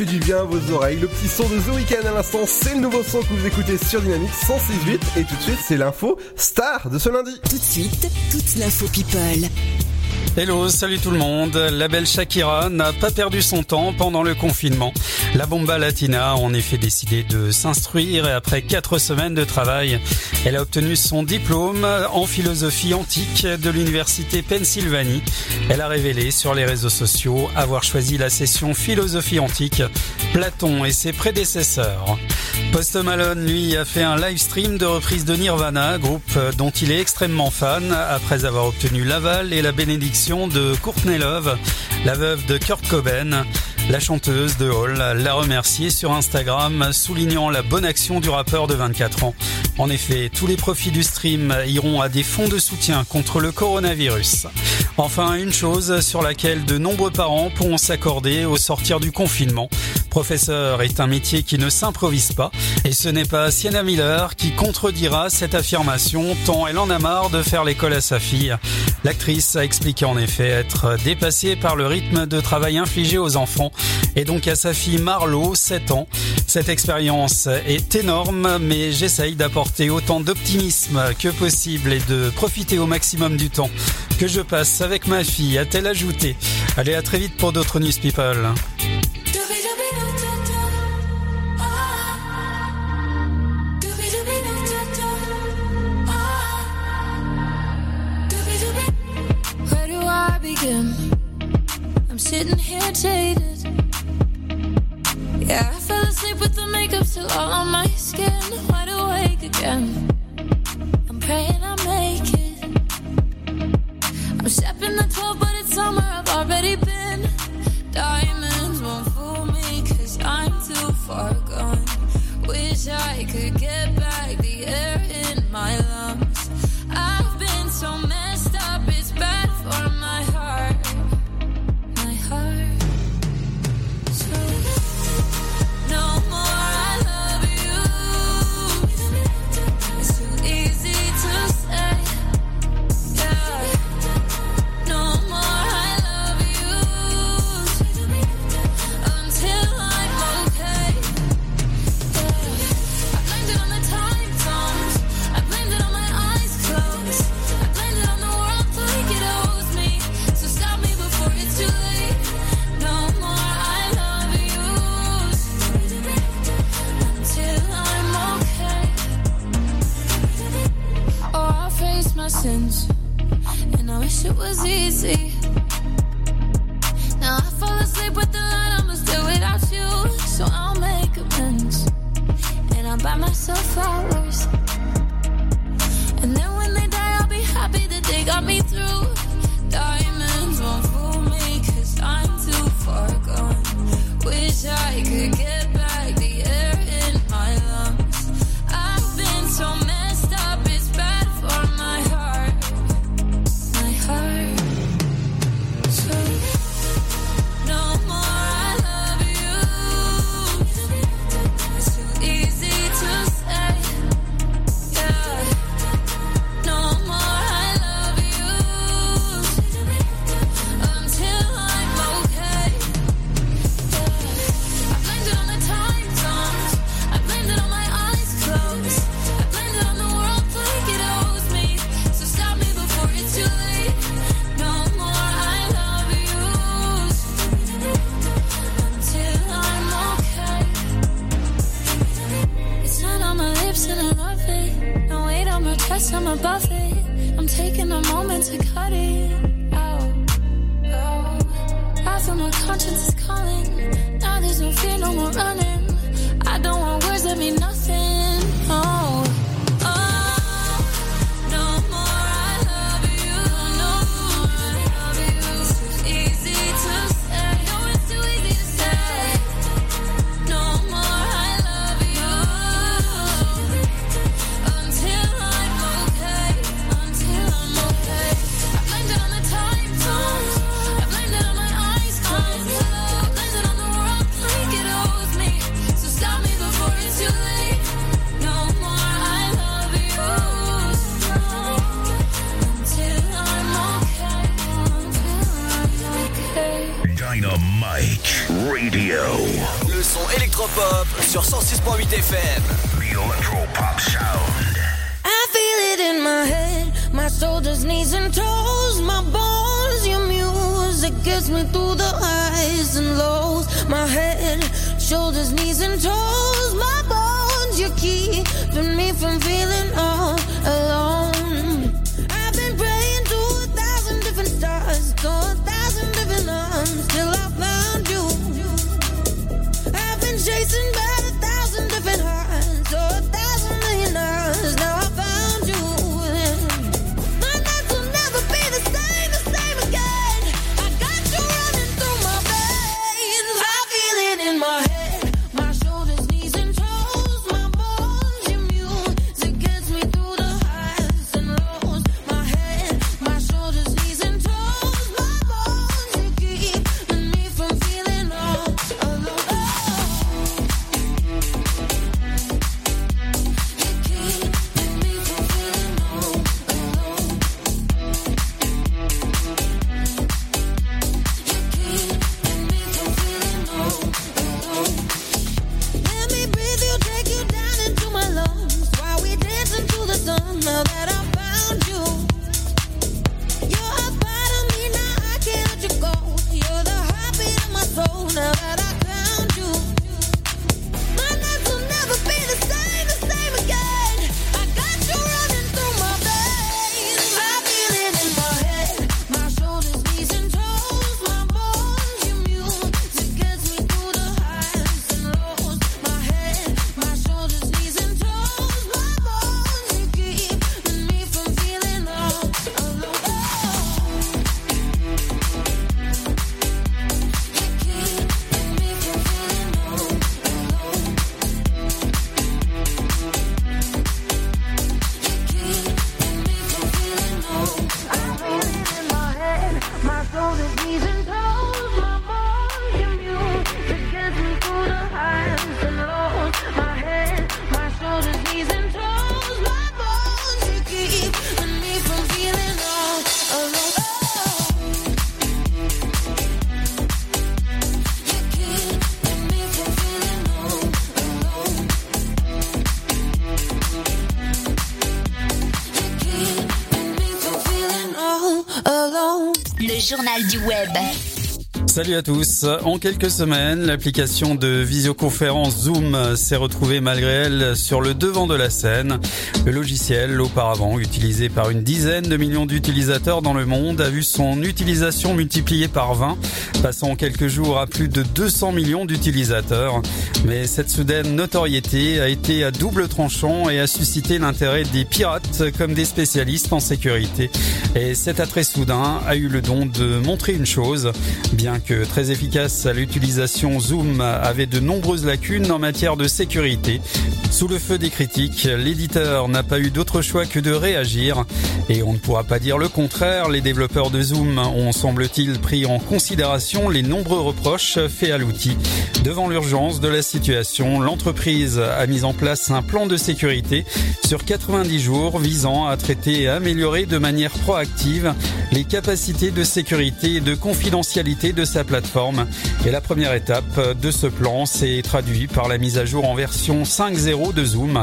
du bien à vos oreilles. Le petit son de The Weeknd à l'instant, c'est le nouveau son que vous écoutez sur Dynamique 106.8. Et tout de suite, c'est l'info star de ce lundi. Tout de suite, toute l'info people. Hello, salut tout le monde. La belle Shakira n'a pas perdu son temps pendant le confinement. La bomba latina a en effet décidé de s'instruire et après quatre semaines de travail, elle a obtenu son diplôme en philosophie antique de l'université Pennsylvanie. Elle a révélé sur les réseaux sociaux avoir choisi la session philosophie antique, Platon et ses prédécesseurs. Post Malone, lui, a fait un live stream de reprise de Nirvana, groupe dont il est extrêmement fan, après avoir obtenu l'aval et la bénédiction de Courtney Love, la veuve de Kurt Cobain. La chanteuse de Hall l'a remercié sur Instagram, soulignant la bonne action du rappeur de 24 ans. En effet, tous les profits du stream iront à des fonds de soutien contre le coronavirus. Enfin, une chose sur laquelle de nombreux parents pourront s'accorder au sortir du confinement. Professeur est un métier qui ne s'improvise pas, et ce n'est pas Sienna Miller qui contredira cette affirmation tant elle en a marre de faire l'école à sa fille. L'actrice a expliqué en effet être dépassée par le rythme de travail infligé aux enfants et donc à sa fille Marlo, 7 ans. Cette expérience est énorme, mais j'essaye d'apporter autant d'optimisme que possible et de profiter au maximum du temps que je passe avec ma fille, a-t-elle ajouté. Allez, à très vite pour d'autres News People. I begin? I'm sitting here jaded. Yeah, I fell asleep with the makeup still all on my skin. Wide awake again. I'm praying I make it. I'm stepping the 12, but it's summer. I've already been. Diamonds won't fool me, cause I'm too far gone. Wish I could get back the air in my lungs. I've been so messed Salut à tous. En quelques semaines, l'application de visioconférence Zoom s'est retrouvée malgré elle sur le devant de la scène. Le logiciel, auparavant utilisé par une dizaine de millions d'utilisateurs dans le monde, a vu son utilisation multipliée par 20, passant en quelques jours à plus de 200 millions d'utilisateurs. Mais cette soudaine notoriété a été à double tranchant et a suscité l'intérêt des pirates comme des spécialistes en sécurité. Et cet attrait soudain a eu le don de montrer une chose, bien que très efficace, l'utilisation Zoom avait de nombreuses lacunes en matière de sécurité. Sous le feu des critiques, l'éditeur n'a pas eu d'autre choix que de réagir. Et on ne pourra pas dire le contraire, les développeurs de Zoom ont semble-t-il pris en considération les nombreux reproches faits à l'outil. Devant l'urgence de la situation, l'entreprise a mis en place un plan de sécurité sur 90 jours visant à traiter et améliorer de manière proactive les capacités de sécurité et de confidentialité de sa plateforme. Et la première étape de ce plan s'est traduite par la mise à jour en version 5.0 de Zoom.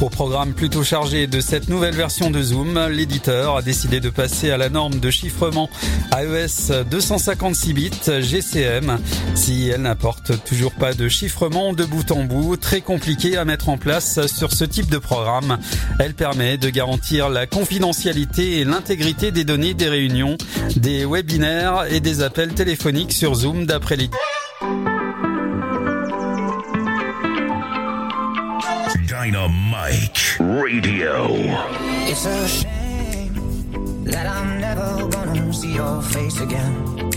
Au programme plutôt chargé de cette nouvelle version de Zoom, l'éditeur a décidé de passer à la norme de chiffrement AES 256 bits GCM. Si elle n'apporte toujours pas de chiffrement de bout en bout, très compliqué à mettre en place sur ce type de programme, elle permet de garantir la confidentialité et l'intégrité des données des réunions, des webinaires et des appels téléphoniques sur Zoom d'après les... Dynamite Radio. It's a shame that I'm never gonna see your face again.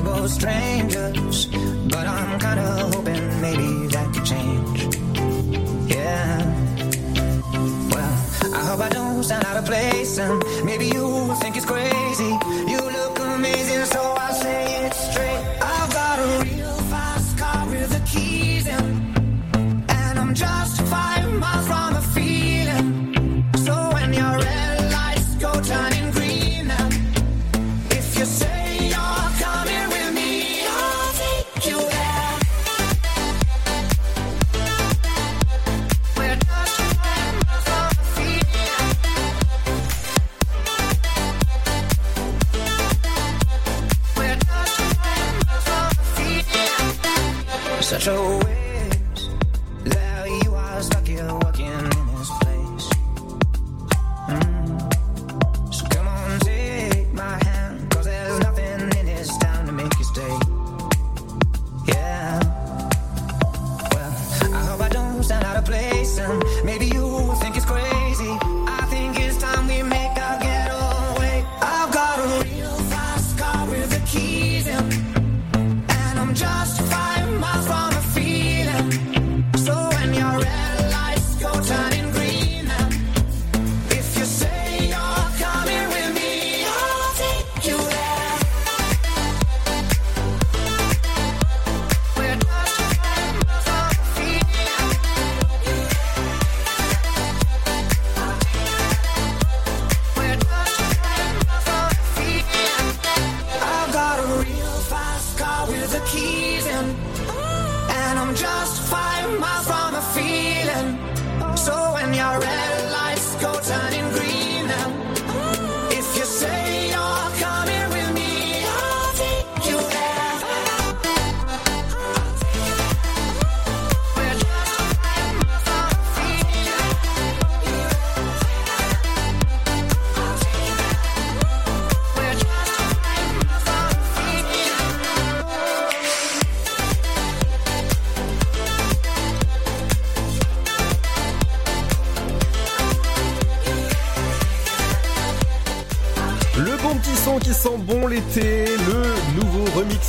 We're both strangers, but I'm kinda hoping maybe that could change. Yeah. Well, I hope I don't sound out of place, and maybe you think it's crazy.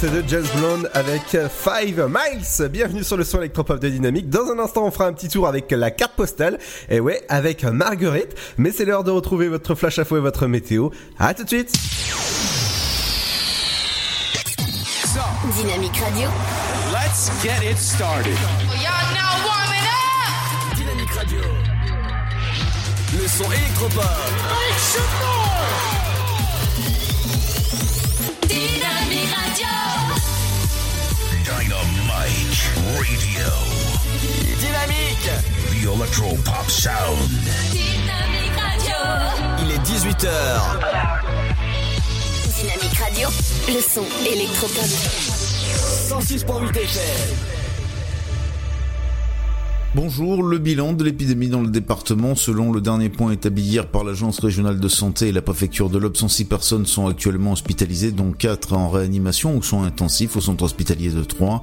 Remix de Jazz Blonde avec Five Miles. Bienvenue sur le son électropop de Dynamique. Dans un instant, on fera un petit tour avec la carte postale. Et ouais, avec Marguerite. Mais c'est l'heure de retrouver votre flash à faux et votre météo. À tout de suite. Dynamique Radio. Let's get it started. Now warming up. Dynamique Radio. Le son électropop. Radio. Dynamique. The Electro Pop Sound. Dynamique Radio. Il est 18h. Dynamique Radio. Le son électropop. 106.8 FM. Bonjour, le bilan de l'épidémie dans le département, selon le dernier point établi hier par l'agence régionale de santé et la préfecture de l'Aube, 106 personnes sont actuellement hospitalisées, dont 4 en réanimation ou soins intensifs au centre hospitalier de Troyes.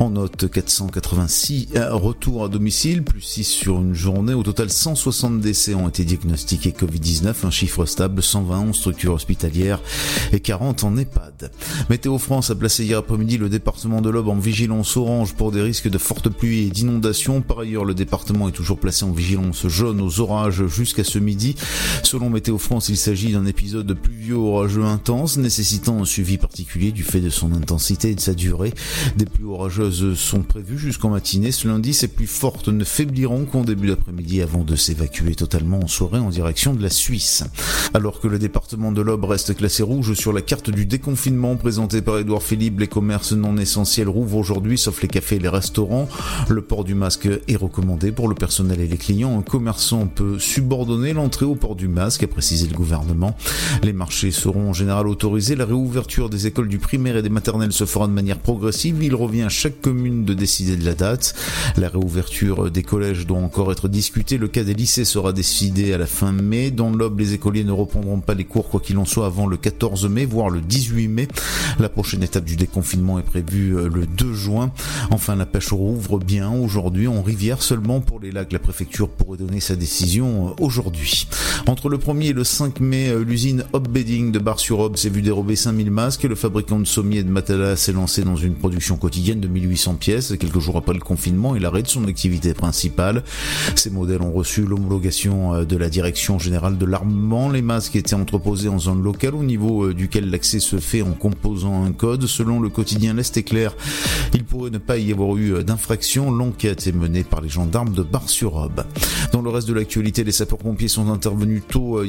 On note 486 euh, retours à domicile, plus 6 sur une journée. Au total, 160 décès ont été diagnostiqués Covid-19, un chiffre stable, 120 en structures hospitalières et 40 en EHPAD. Météo France a placé hier après-midi le département de l'Aube en vigilance orange pour des risques de fortes pluies et d'inondations. Ailleurs, le département est toujours placé en vigilance jaune aux orages jusqu'à ce midi. Selon Météo France, il s'agit d'un épisode pluvieux orageux intense nécessitant un suivi particulier du fait de son intensité et de sa durée. Des pluies orageuses sont prévues jusqu'en matinée. Ce lundi, ces pluies fortes ne faibliront qu'en début d'après-midi avant de s'évacuer totalement en soirée en direction de la Suisse. Alors que le département de l'Aube reste classé rouge sur la carte du déconfinement présentée par Édouard Philippe, les commerces non essentiels rouvrent aujourd'hui, sauf les cafés et les restaurants. Le port du masque est recommandé pour le personnel et les clients. Un commerçant peut subordonner l'entrée au port du masque, a précisé le gouvernement. Les marchés seront en général autorisés. La réouverture des écoles du primaire et des maternelles se fera de manière progressive. Il revient à chaque commune de décider de la date. La réouverture des collèges doit encore être discutée. Le cas des lycées sera décidé à la fin mai. Dans l'Aube, les écoliers ne reprendront pas les cours quoi qu'il en soit avant le 14 mai, voire le 18 mai. La prochaine étape du déconfinement est prévue euh, le 2 juin. Enfin, la pêche rouvre bien aujourd'hui en rivière seulement pour les lacs. La préfecture pourrait donner sa décision euh, aujourd'hui. Entre le 1er et le 5 mai, euh, l'usine Hop Bedding de Bar-sur-Aube s'est vu dérober 5000 masques. Le fabricant de sommiers et de matelas s'est lancé dans une production quotidienne de 1800 pièces. Quelques jours après le confinement et l'arrêt de son activité principale. Ces modèles ont reçu l'homologation euh, de la direction générale de l'armement. Les masques étaient entreposés en zone locale au niveau duquel l'accès se fait en composant un code. Selon le quotidien L'Est éclair, il pourrait ne pas y avoir eu d'infraction. L'enquête est menée par les gendarmes de Bar-sur-Aube. Dans le reste de l'actualité, les sapeurs-pompiers sont intervenus tôt euh,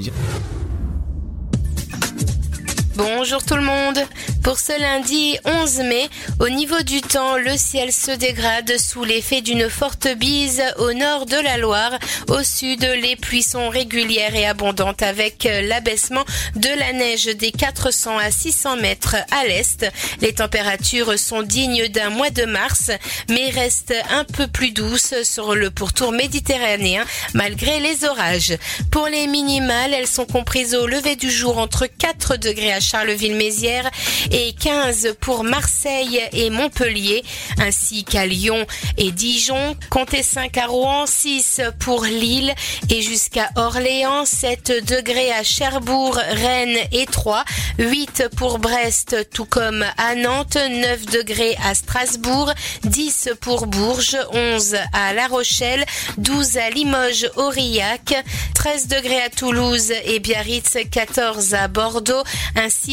Bonjour tout le monde. Pour ce lundi 11 mai, au niveau du temps, le ciel se dégrade sous l'effet d'une forte bise au nord de la Loire. Au sud, les pluies sont régulières et abondantes avec l'abaissement de la neige des 400 à 600 mètres à l'est. Les températures sont dignes d'un mois de mars, mais restent un peu plus douces sur le pourtour méditerranéen malgré les orages. Pour les minimales, elles sont comprises au lever du jour entre 4 degrés à Charleville-Mézières et 15 pour Marseille et Montpellier, ainsi qu'à Lyon et Dijon. Comptez 5 à Rouen, 6 pour Lille et jusqu'à Orléans, 7 degrés à Cherbourg, Rennes et 3, 8 pour Brest, tout comme à Nantes, 9 degrés à Strasbourg, 10 pour Bourges, 11 à La Rochelle, 12 à Limoges, Aurillac, 13 degrés à Toulouse et Biarritz, 14 à Bordeaux,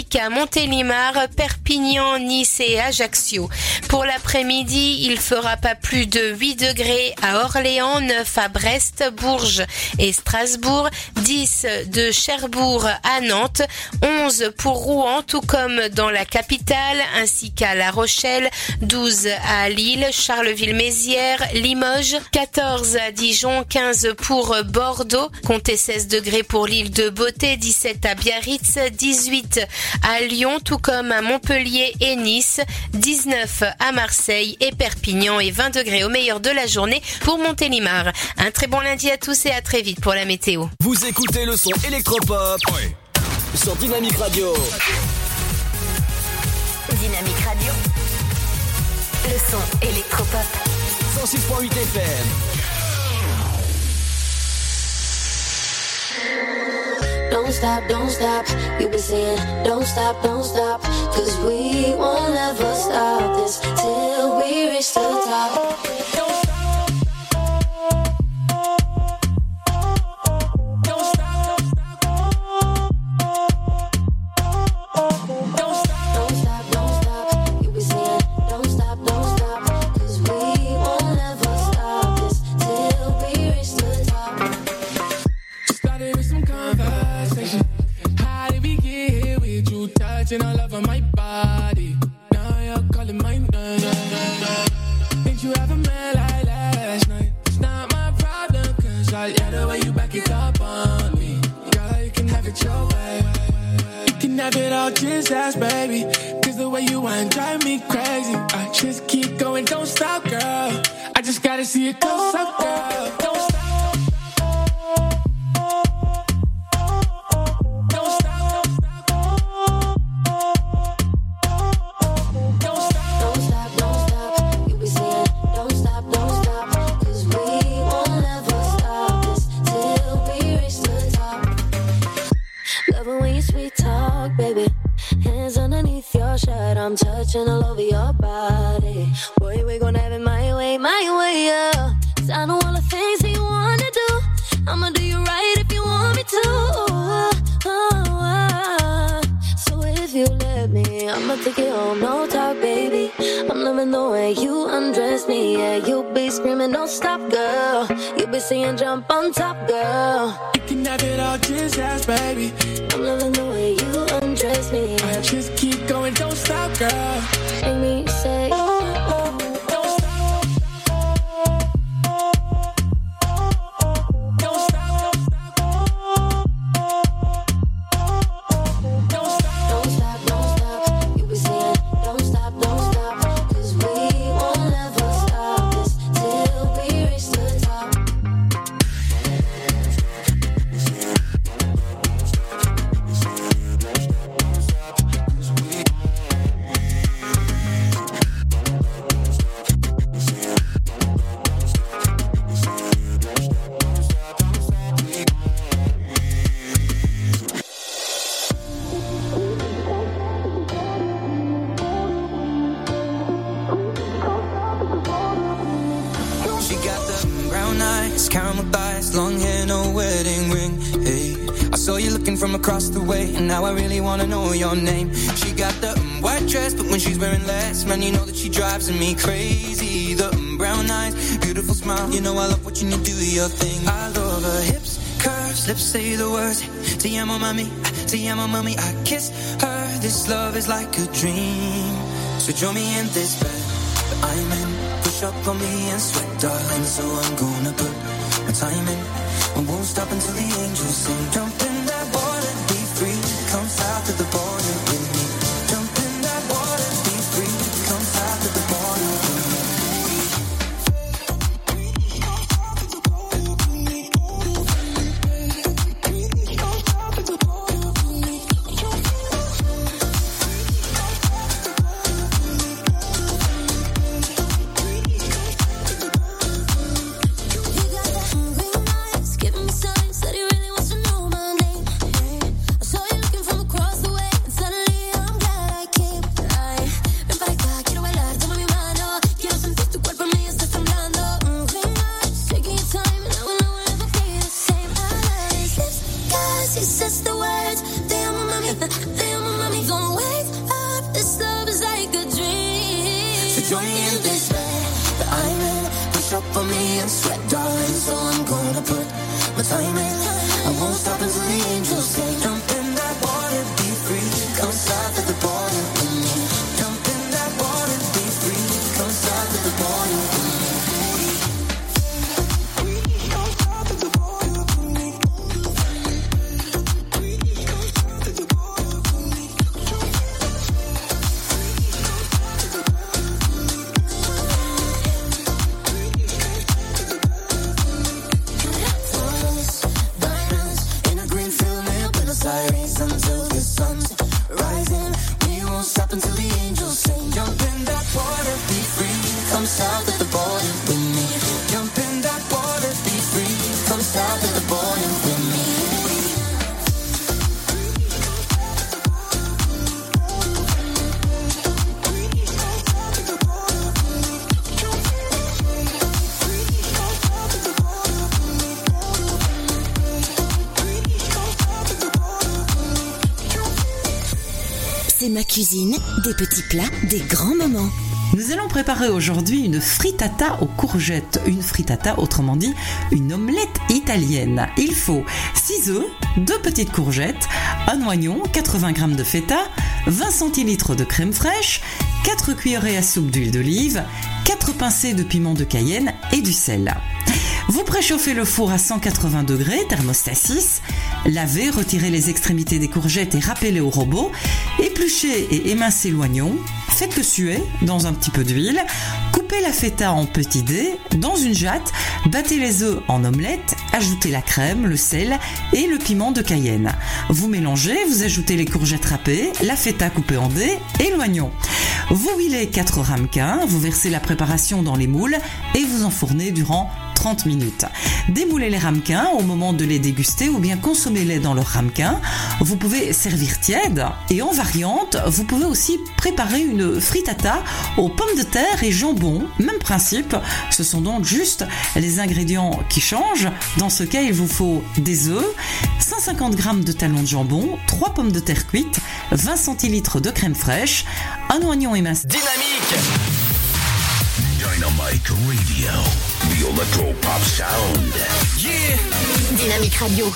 qu'à Montélimar, Perpignan, Nice et Ajaccio. Pour l'après-midi, il fera pas plus de 8 degrés à Orléans, 9 à Brest, Bourges et Strasbourg, 10 de Cherbourg à Nantes, 11 pour Rouen, tout comme dans la capitale, ainsi qu'à La Rochelle, 12 à Lille, Charleville-Mézières, Limoges, 14 à Dijon, 15 pour Bordeaux, comptez 16 degrés pour l'île de Beauté, 17 à Biarritz, 18 à Lyon, tout comme à Montpellier et Nice, 19 à Marseille et Perpignan et 20 degrés au meilleur de la journée pour Montélimar. Un très bon lundi à tous et à très vite pour la météo. Vous écoutez le son électropop sur Dynamique Radio. Dynamique Radio. Le son électropop. 106.8 FM. Don't stop, don't stop. You've been saying, don't stop, don't stop. Cause we won't ever stop this till we reach the top. Touching all over my body? Now you're calling my name. Think you ever met like last night? It's not my problem, cause I like the way you back it up on me. Girl, you can have it your way. You can have it all, just ask, baby. Cause the way you want drive me crazy. I just keep going, don't stop, girl. I just gotta see it close up, girl. Don't stop. and jump on top. Is like a dream. So join me in this bed that I'm in. Push up on me and sweat, darling. So I'm gonna put my time in. I won't stop until the angels sing. Jump in des petits plats, des grands moments. Nous allons préparer aujourd'hui une frittata aux courgettes. Une frittata, autrement dit, une omelette italienne. Il faut 6 œufs, 2 petites courgettes, un oignon, 80 g de feta, 20 centilitres de crème fraîche, 4 cuillerées à soupe d'huile d'olive, 4 pincées de piment de Cayenne et du sel. Vous préchauffez le four à 180 degrés, thermostat 6. Lavez, retirez les extrémités des courgettes et râpez-les au robot. Épluchez et émincez l'oignon. Faites-le suer dans un petit peu d'huile. Coupez la feta en petits dés dans une jatte. Battez les œufs en omelette. Ajoutez la crème, le sel et le piment de Cayenne. Vous mélangez, vous ajoutez les courgettes râpées, la feta coupée en dés et l'oignon. Vous huilez 4 ramequins, vous versez la préparation dans les moules et vous enfournez durant 30 minutes. Démoulez les ramequins au moment de les déguster ou bien consommez-les dans leur ramequin. Vous pouvez servir tiède et en variante, vous pouvez aussi préparer une frittata aux pommes de terre et jambon. Même principe, ce sont donc juste les ingrédients qui changent. Dans ce cas, il vous faut des œufs, 150 g de talons de jambon, 3 pommes de terre cuites, 20 centilitres de crème fraîche, un oignon émincé. Dynamique Dynamite Radio. The Electro Pop Sound. Yeah Dynamique Radio.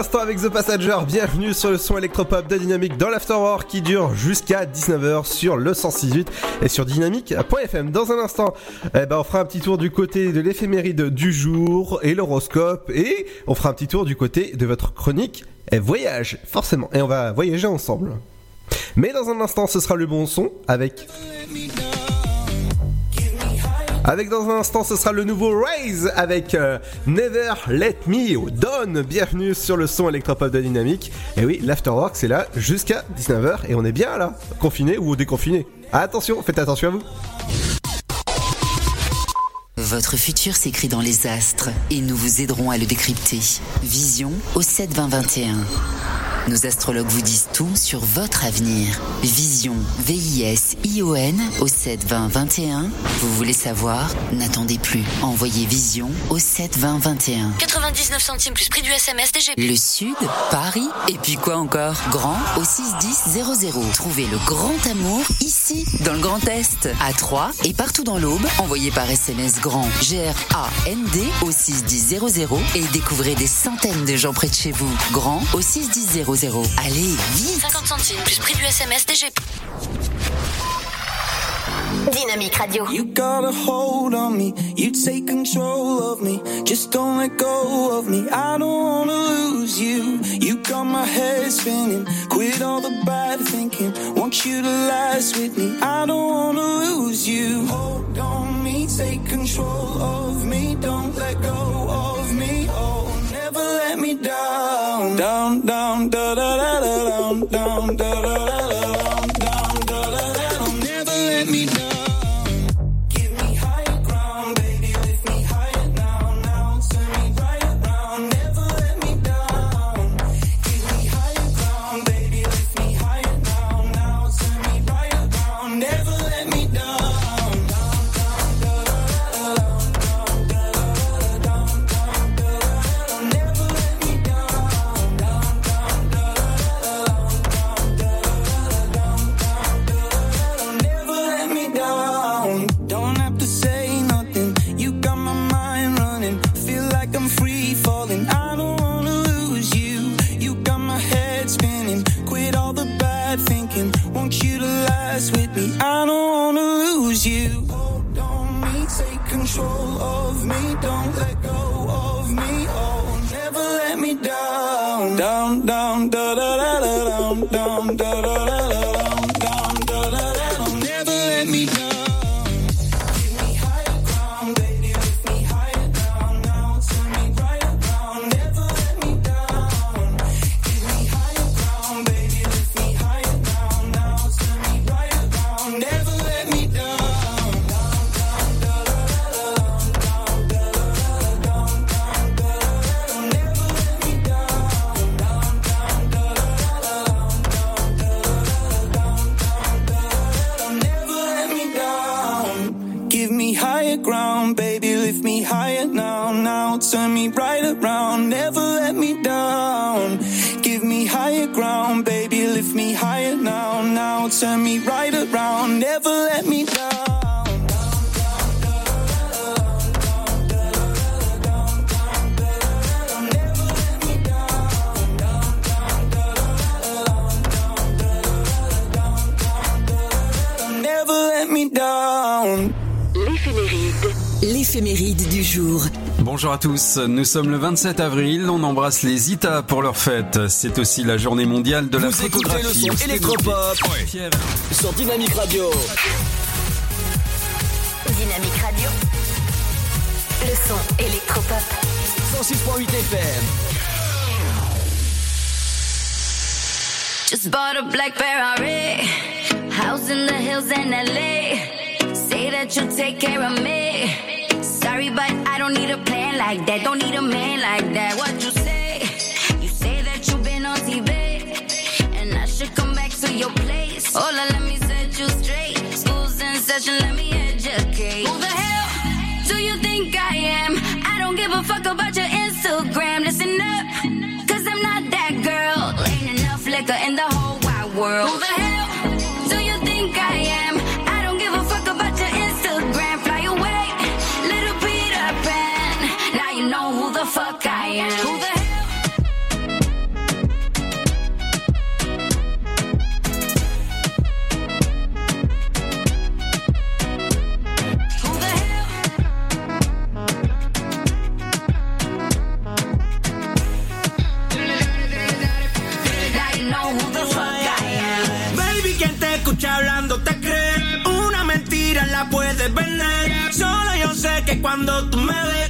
L'instant avec The Passenger. Bienvenue sur le son électropop de Dynamique dans l'Afterwork qui dure jusqu'à 19h sur le 106.8 et sur dynamique.fm. Dans un instant, eh ben, on fera un petit tour du côté de l'éphéméride du jour et l'horoscope et on fera un petit tour du côté de votre chronique voyage, forcément. Et on va voyager ensemble. Mais dans un instant, ce sera le bon son avec avec dans un instant, ce sera le nouveau Raise avec euh, Never Let Me Down. Bienvenue sur le son électropop de Dynamique. Et oui, l'Afterwork, c'est là jusqu'à 19h et on est bien là, confiné ou déconfiné. Attention, faites attention à vous. Votre futur s'écrit dans les astres et nous vous aiderons à le décrypter. Vision au 7 20 21. Nos astrologues vous disent tout sur votre avenir. Vision, V-I-S-I-O-N au 7 20 21. Vous voulez savoir? N'attendez plus. Envoyez Vision au 7 20 21. 99 centimes plus prix du SMS DGP. Le Sud, Paris, et puis quoi encore? Grand au 61000. Trouvez le grand amour ici, dans le Grand Est, à Troyes et partout dans l'Aube. Envoyez par SMS grand G-R-A-N-D au 61000 et découvrez des centaines de gens près de chez vous. Grand au 61000. Allez, vite 50 centimes plus prix du SMS DGP. Dynamique Radio. You got a hold on me, you take control of me. Just don't let go of me. I don't wanna lose you. You got my head spinning. Quit all the bad thinking. Want you to last with me. I don't wanna lose you. Hold on me, take control of me. Don't let go of me. Oh, never let me down. Down, down, da da da da down, down, da da da da control of me. Don't let go of me. Oh, never let me down. Down, down, da da da da down, down, da da L'éphéméride du jour. Bonjour à tous, nous sommes le 27 avril, on embrasse les ITA pour leur fête. C'est aussi la journée mondiale de la Vous écoutez le photographie. son électropop sur Dynamique Radio. Dynamique Radio. Le son électropop. 106.8 FM. Just bought a black Ferrari, house in the hills in LA. Say that you'll take care of me. Sorry, but I don't need a plan like that. Don't need a man like that. What you say? You say that you've been on TV, and I should come back to your place. Hola, let me set you straight. School's in session, let me educate. Who the hell do you think I am? I don't give a fuck about your hablando te crees Una mentira la puedes vender. Solo yo sé que cuando tú me ves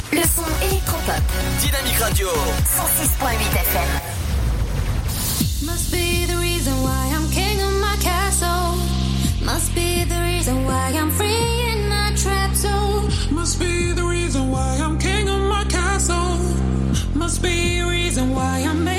Radio. 106.8 FM. Must be the reason why I'm king of my castle. Must be the reason why I'm free in my trap zone. Must be the reason why I'm king of my castle. Must be the reason why I'm.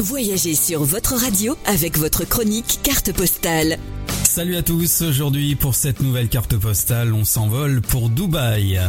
Voyagez sur votre radio avec votre chronique carte postale. Salut à tous, aujourd'hui pour cette nouvelle carte postale, on s'envole pour Dubaï.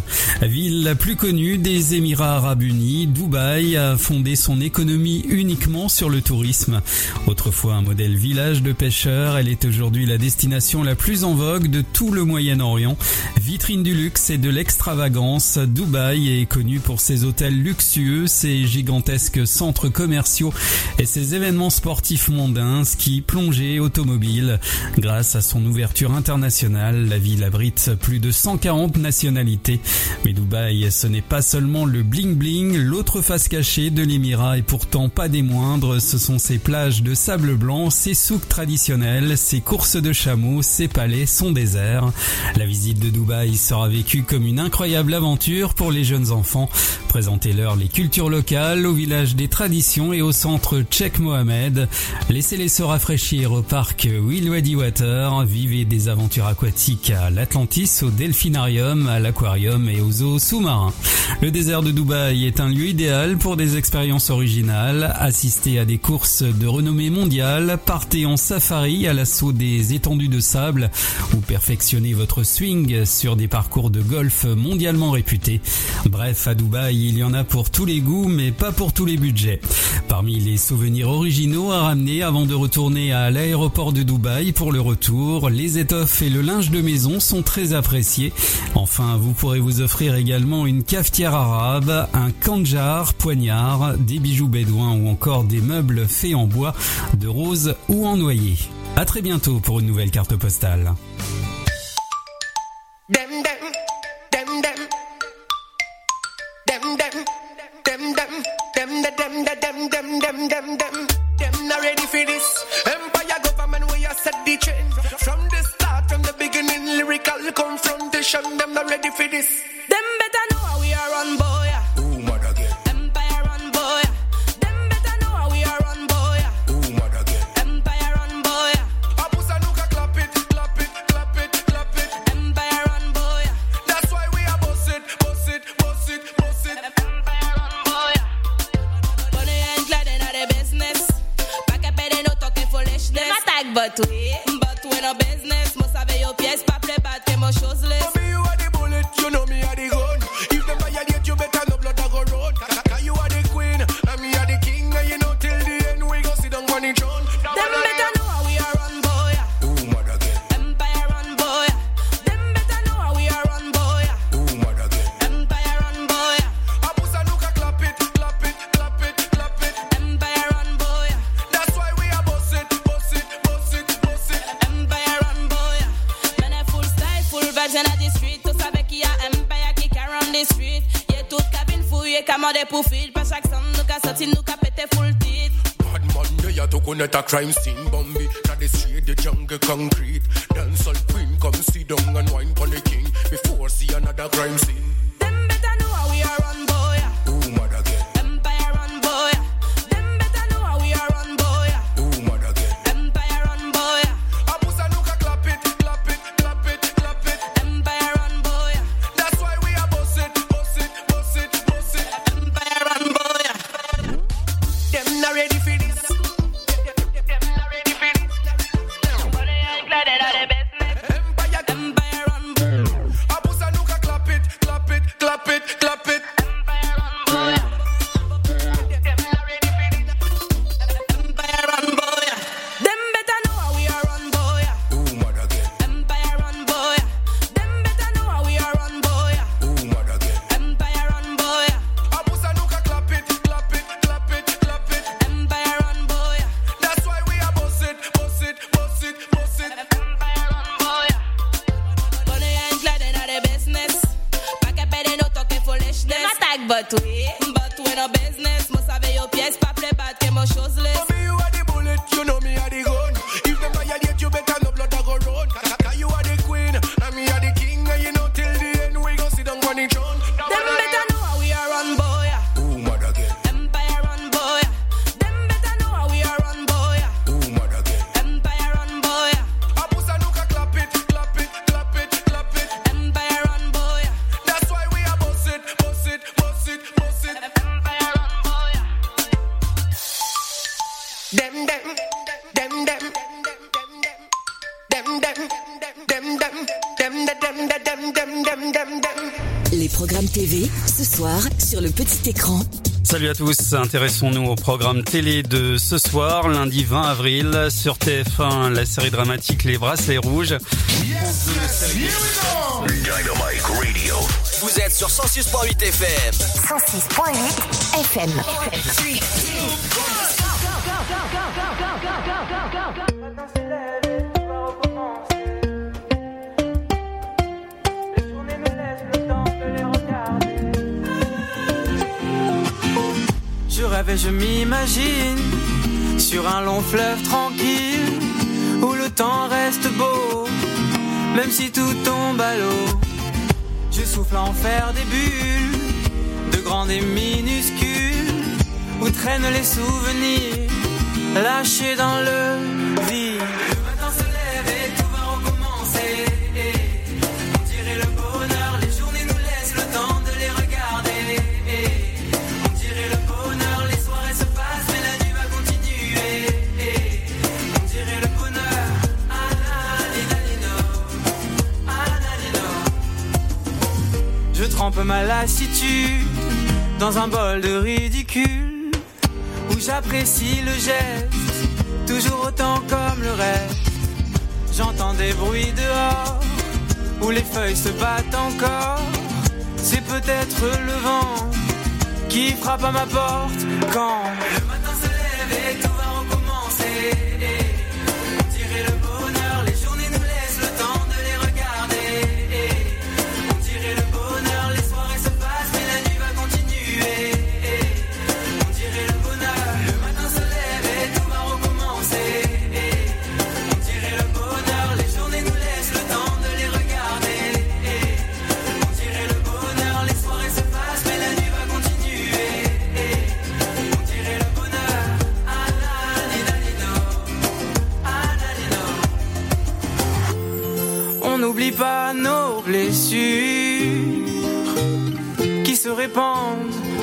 Ville la plus connue des Émirats Arabes Unis, Dubaï a fondé son économie uniquement sur le tourisme. Autrefois un modèle village de pêcheurs, elle est aujourd'hui la destination la plus en vogue de tout le Moyen-Orient. Vitrine du luxe et de l'extravagance, Dubaï est connu pour ses hôtels luxueux, ses gigantesques centres commerciaux et ses événements sportifs mondains, ski, plongée, automobile. Grâce à son ouverture internationale, la ville abrite plus de 140 nationalités. Mais Dubaï, ce n'est pas seulement le bling bling, l'autre face cachée de l'émirat et pourtant pas des moindres, ce sont ses plages de sable blanc, ses souks traditionnels, ses courses de chameaux, ses palais, son désert. La visite de Dubaï sera vécue comme une incroyable aventure pour les jeunes enfants. Présentez-leur les cultures locales au village des traditions et au centre Cheikh Mohamed. Laissez-les se rafraîchir au parc Wilwadi Water. Vivez des aventures aquatiques à l'Atlantis, au Delphinarium, à l'aquarium et aux eaux sous-marins. Le désert de Dubaï est un lieu idéal pour des expériences originales. Assistez à des courses de renommée mondiale, partez en safari à l'assaut des étendues de sable ou perfectionnez votre swing sur des parcours de golf mondialement réputés. Bref, à Dubaï, il y en a pour tous les goûts, mais pas pour tous les budgets. Parmi les souvenirs originaux à ramener avant de retourner à l'aéroport de Dubaï pour le retour, les étoffes et le linge de maison sont très appréciés. Enfin, vous pourrez vous offrir également une cafetière arabe, un kanjar, poignard, des bijoux bédouins ou encore des meubles faits en bois, de rose ou en noyer. À très bientôt pour une nouvelle carte postale. Petit écran. Salut à tous, intéressons-nous au programme télé de ce soir, lundi 20 avril, sur TF1, la série dramatique Les Bracelets Rouges. Dynamite Radio. Vous êtes sur 106.8 FM. 106.8 FM. Sur un long fleuve tranquille où le temps reste beau, même si tout tombe à l'eau. Je souffle en faire des bulles, de grandes et minuscules, où traînent les souvenirs lâchés dans le dans un bol de ridicule où j'apprécie le geste, toujours autant comme le reste. J'entends des bruits dehors où les feuilles se battent encore. C'est peut-être le vent qui frappe à ma porte quand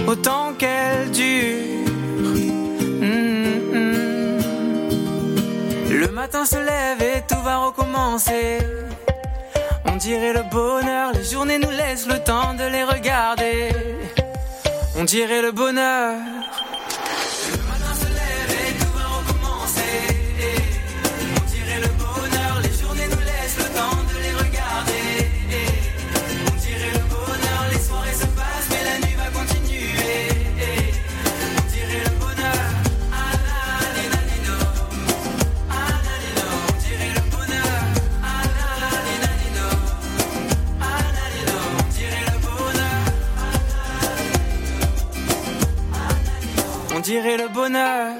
autant qu'elles durent. Mm, mm. Le matin se lève et tout va recommencer. On dirait le bonheur, les journées nous laissent le temps de les regarder. On dirait le bonheur. Dirait le bonheur.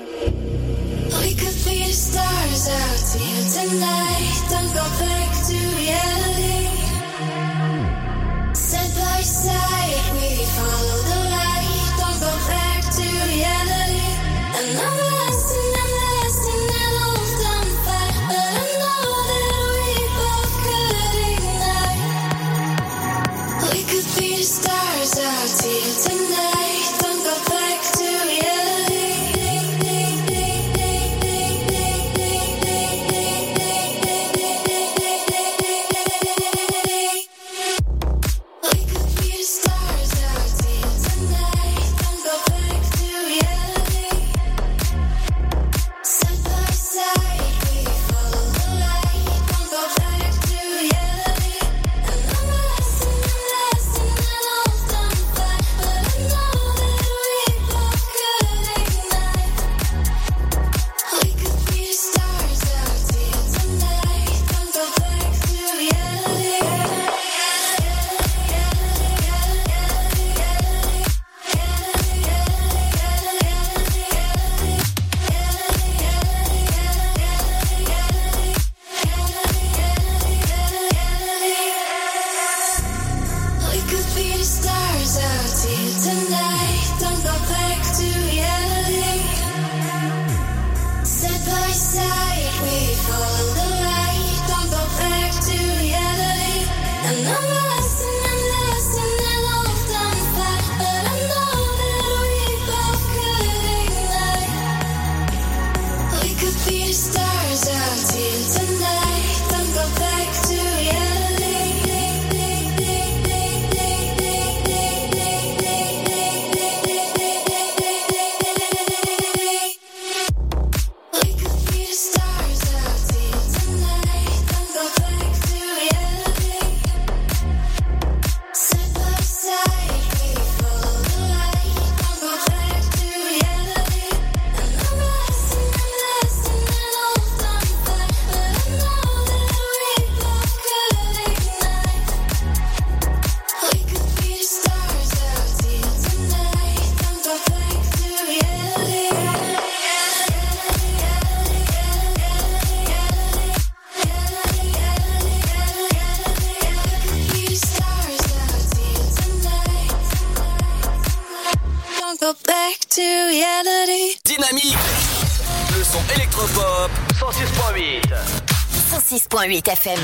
FM.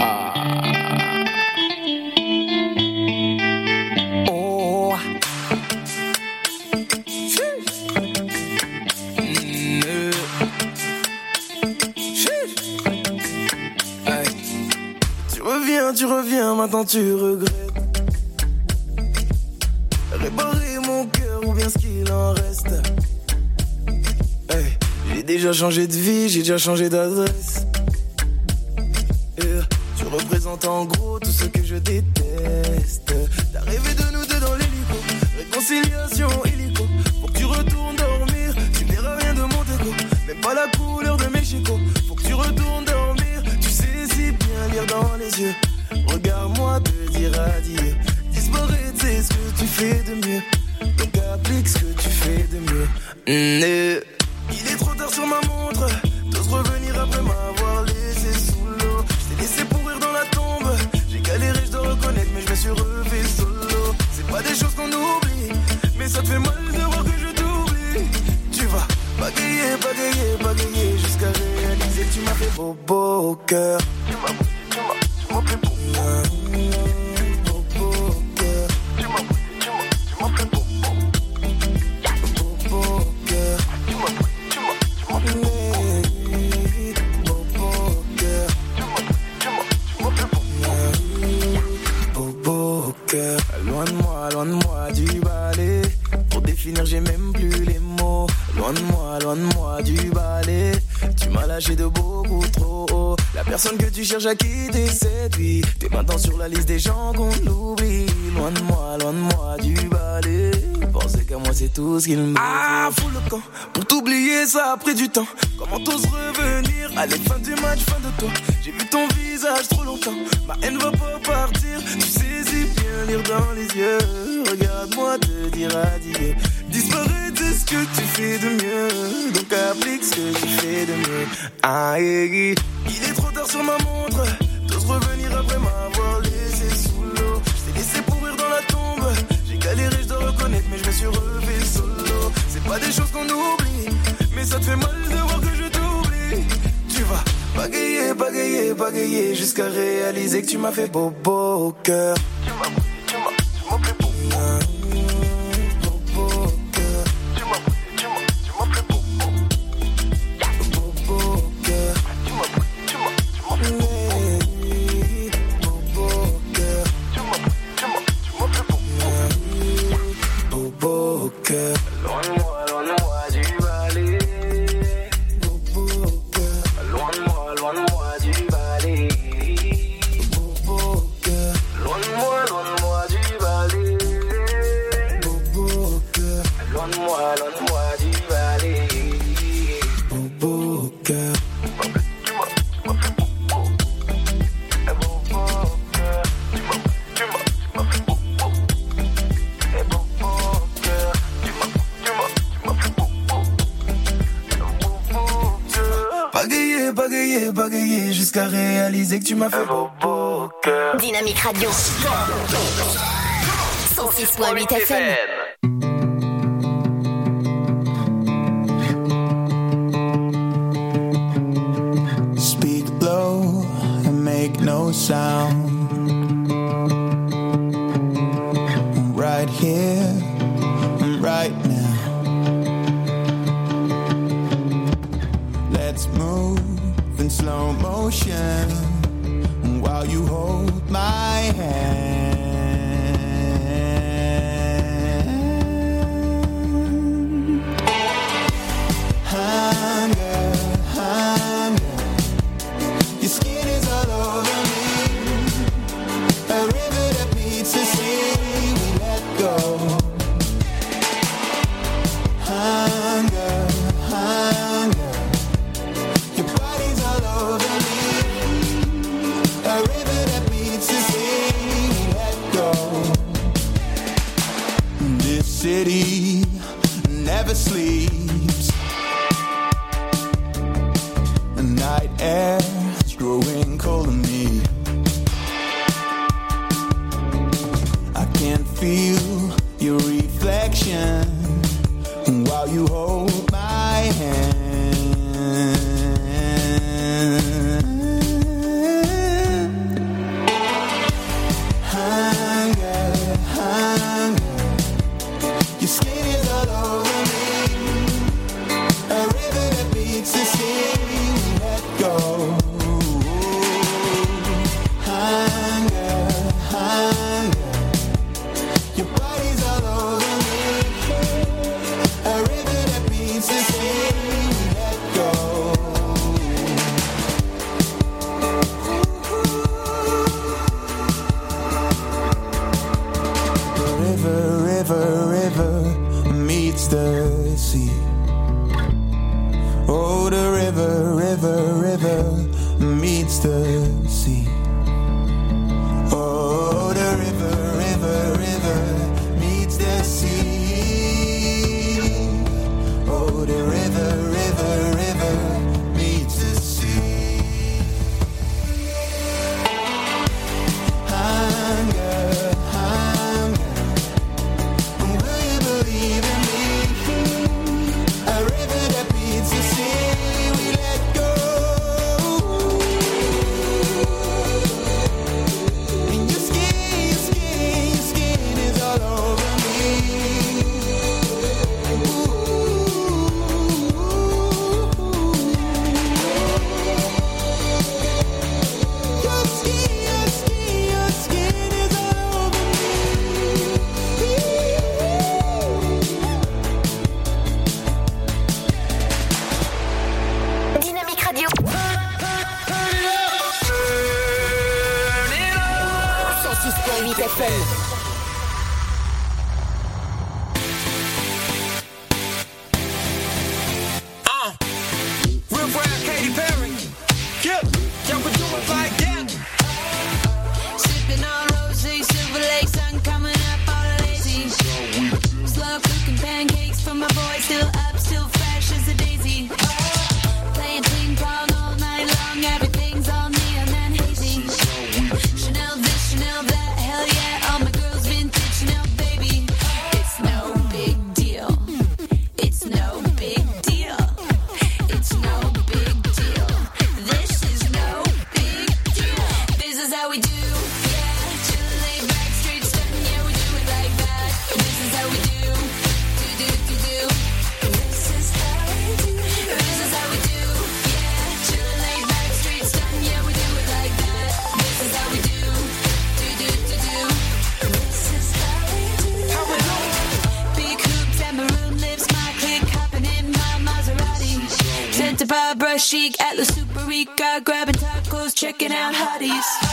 Ah. Oh. Mmh. Mmh. Mmh. Tu reviens, tu reviens, maintenant tu regrettes. J'ai déjà changé de vie, j'ai déjà changé d'adresse. right here. chic at La Superica, grabbing tacos, checking out hotties.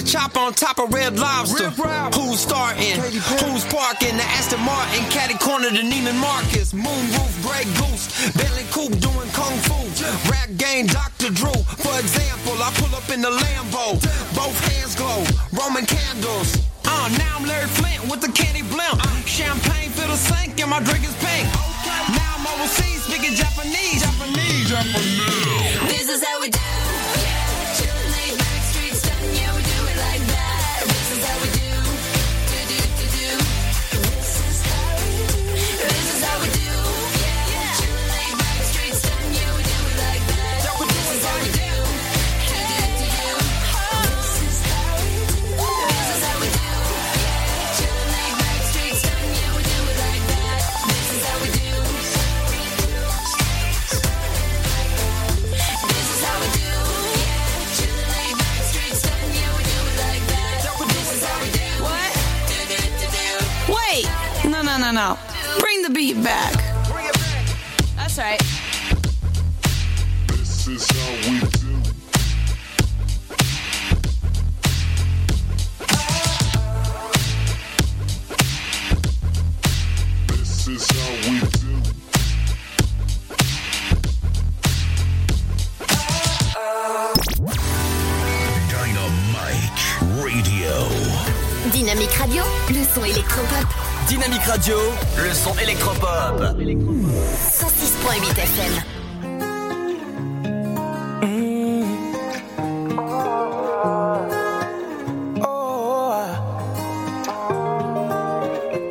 the chop on top of Red Lobster. Who's starting? Who's parking? The Aston Martin, Caddy Corner the Neiman Marcus. Moonroof, Grey Goose, Bentley Coupe doing Kung Fu. Rap game, Dr. Drew. For example, I pull up in the Lambo. Both hands glow, Roman candles. Uh, now I'm Larry Flint with the candy blimp. Champagne fill the sink and my drink is pink. Okay. Now I'm overseas speaking Japanese. Japanese, Japanese. This is how we do. No, no, no. Bring the beat back. That's right. This is how we Le son électropop. 106.8 FM.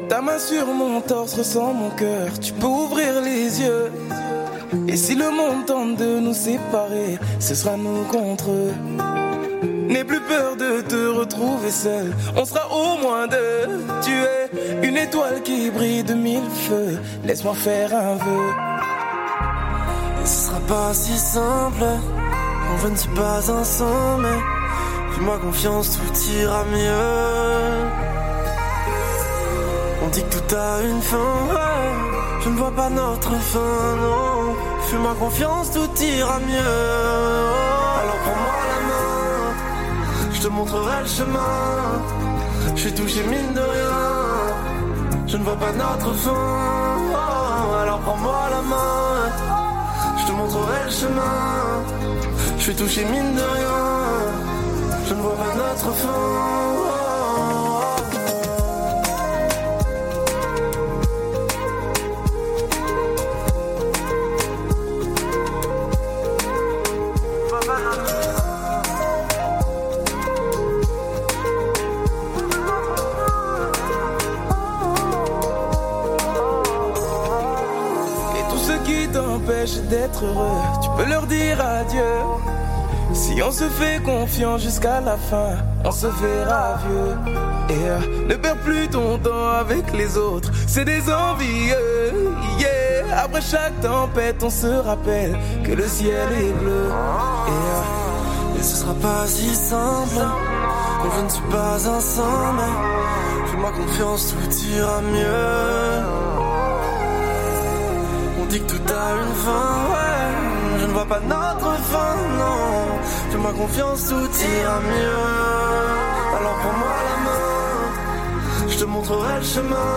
Ta main sur mon torse ressent mon cœur. Tu peux ouvrir les yeux. Et si le monde tente de nous séparer, ce sera nous contre eux. N'aie plus peur de te retrouver seul. On sera au moins deux. Tu es une étoile qui brille de mille feux. Laisse-moi faire un vœu. Et ce sera pas si simple. On je ne suis pas ensemble. Fais-moi confiance, tout ira mieux. On dit que tout a une fin. Je ne vois pas notre fin, non. Fais-moi confiance, tout ira mieux. Te montrerai le chemin. Je suis touché mine de rien. Je ne vois pas notre fin. Oh, alors prends-moi la main. Je te montrerai le chemin. Je suis touché mine de rien. Je ne vois pas notre fin. D'être heureux, tu peux leur dire adieu. Si on se fait confiance jusqu'à la fin, on se verra vieux. Et euh, ne perds plus ton temps avec les autres, c'est des envieux. Yeah. Après chaque tempête, on se rappelle que le ciel est bleu. Et, euh, ce sera pas si simple quand je ne suis pas ensemble. Fais-moi confiance, tout ira mieux. On dit que tout a une fin, ouais. Je ne vois pas notre fin, non. Fais-moi confiance, tout ira mieux. Alors prends-moi la main, je te montrerai le chemin.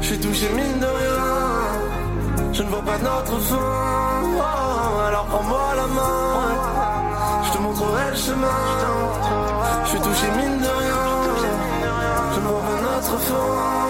Je suis touché mine de rien. Je ne vois pas notre fin. Alors prends-moi la main. Je te montrerai le chemin. Je suis touché mine de rien. Je ne vois pas notre fin.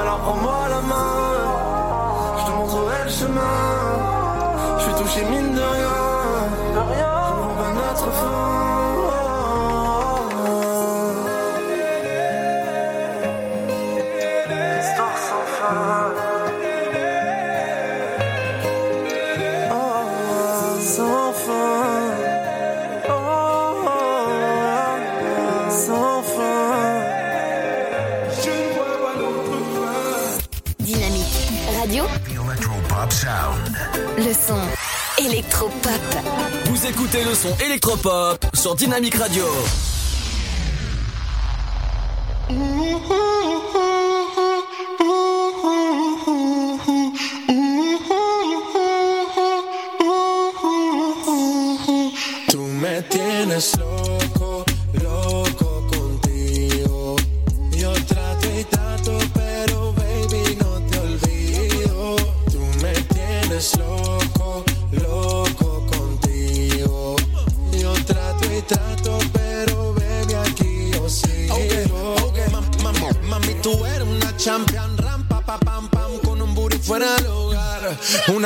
Alors prends-moi la main, je te montrerai le chemin. Je suis touché mine le son électropop. Vous écoutez le son électropop sur Dynamique Radio.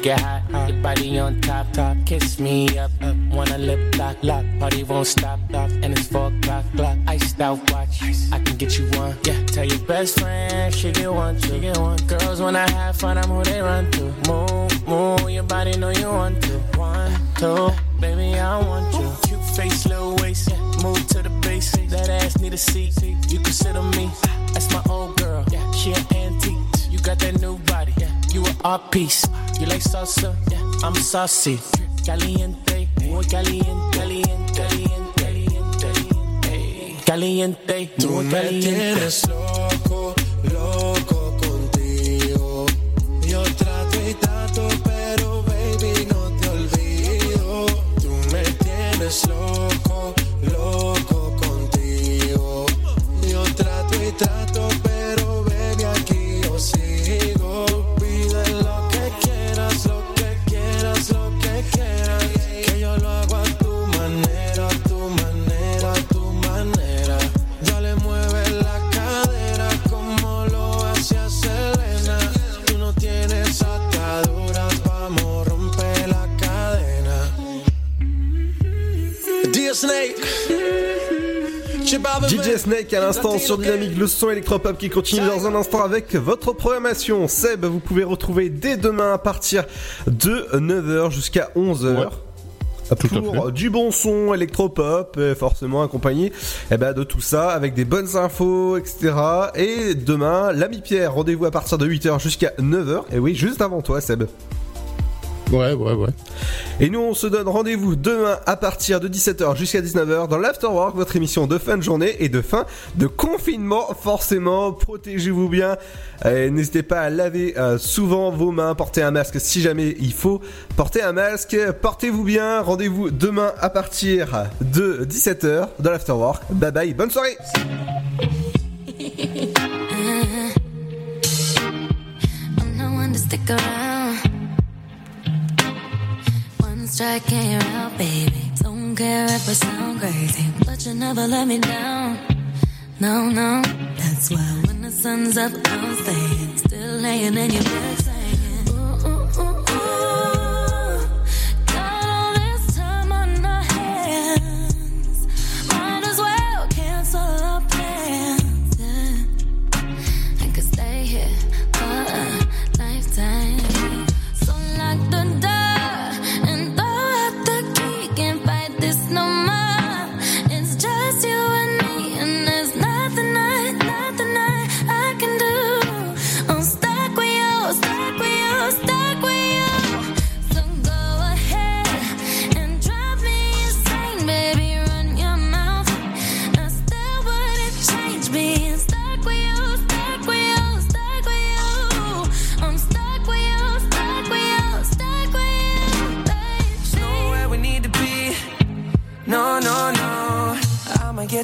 make it hot, hot. Your body on top, top. Kiss me up, up. Wanna lip lock, lock. Party won't stop, stop. And it's four o'clock, clock. Iced out watch. I can get you one. Yeah, tell your best friend she get one, she get one. Girls when I have fun, I'm who they run to. Move, move. Your body know you want to. One, two, baby I want you. Cute face, little waist. Yeah. Move to the base. That ass need a seat. You can sit on me. Ah. That's my old girl. Yeah, she an antique. You got that new Yeah, you like salsa? Yeah, I'm saucy. Caliente, muy caliente, caliente, caliente, caliente, caliente, Tú muy me caliente. tienes loco, loco contigo. Yo trato y trato, pero baby no te olvido. Tú me tienes loco DJ Snake à l'instant sur Dynamique, le son électropop qui continue dans un instant avec votre programmation. Seb, vous pouvez retrouver dès demain à partir de 9h jusqu'à 11h. Pour du bon son électropop, euh, forcément accompagné eh ben, de tout ça, avec des bonnes infos, etc. Et demain, l'ami Pierre, rendez-vous à partir de 8h jusqu'à 9h. Et oui, juste avant toi, Seb. Ouais, ouais, ouais. Et nous, on se donne rendez-vous demain à partir de 17h jusqu'à 19h dans l'Afterwork, votre émission de fin de journée et de fin de confinement. Forcément, protégez-vous bien. N'hésitez pas à laver euh, souvent vos mains, portez un masque si jamais il faut. Portez un masque, portez-vous bien. Rendez-vous demain à partir de 17h dans l'Afterwork. Bye bye, bonne soirée. <laughs> you're out, baby. Don't care if I sound crazy, but you never let me down. No, no, that's why when the sun's up, I'm staying. Still laying in your bed saying, ooh, ooh, ooh, ooh. Got all this time on our hands. Might as well cancel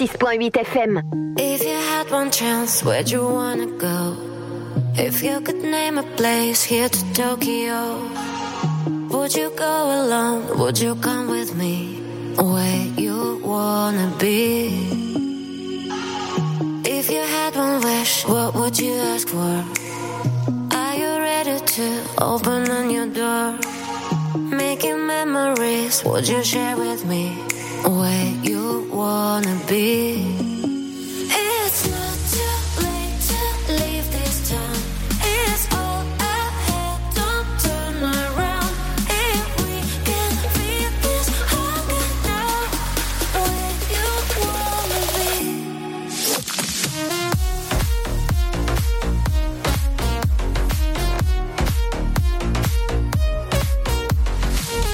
106.8 FM. If you had one chance, where'd you wanna go? If you could name a place here to Tokyo, would you go alone? Would you come with me? Where you wanna be? If you had one wish, what would you ask for? Are you ready to open a new door? Making memories, would you share with me? Where wanna be?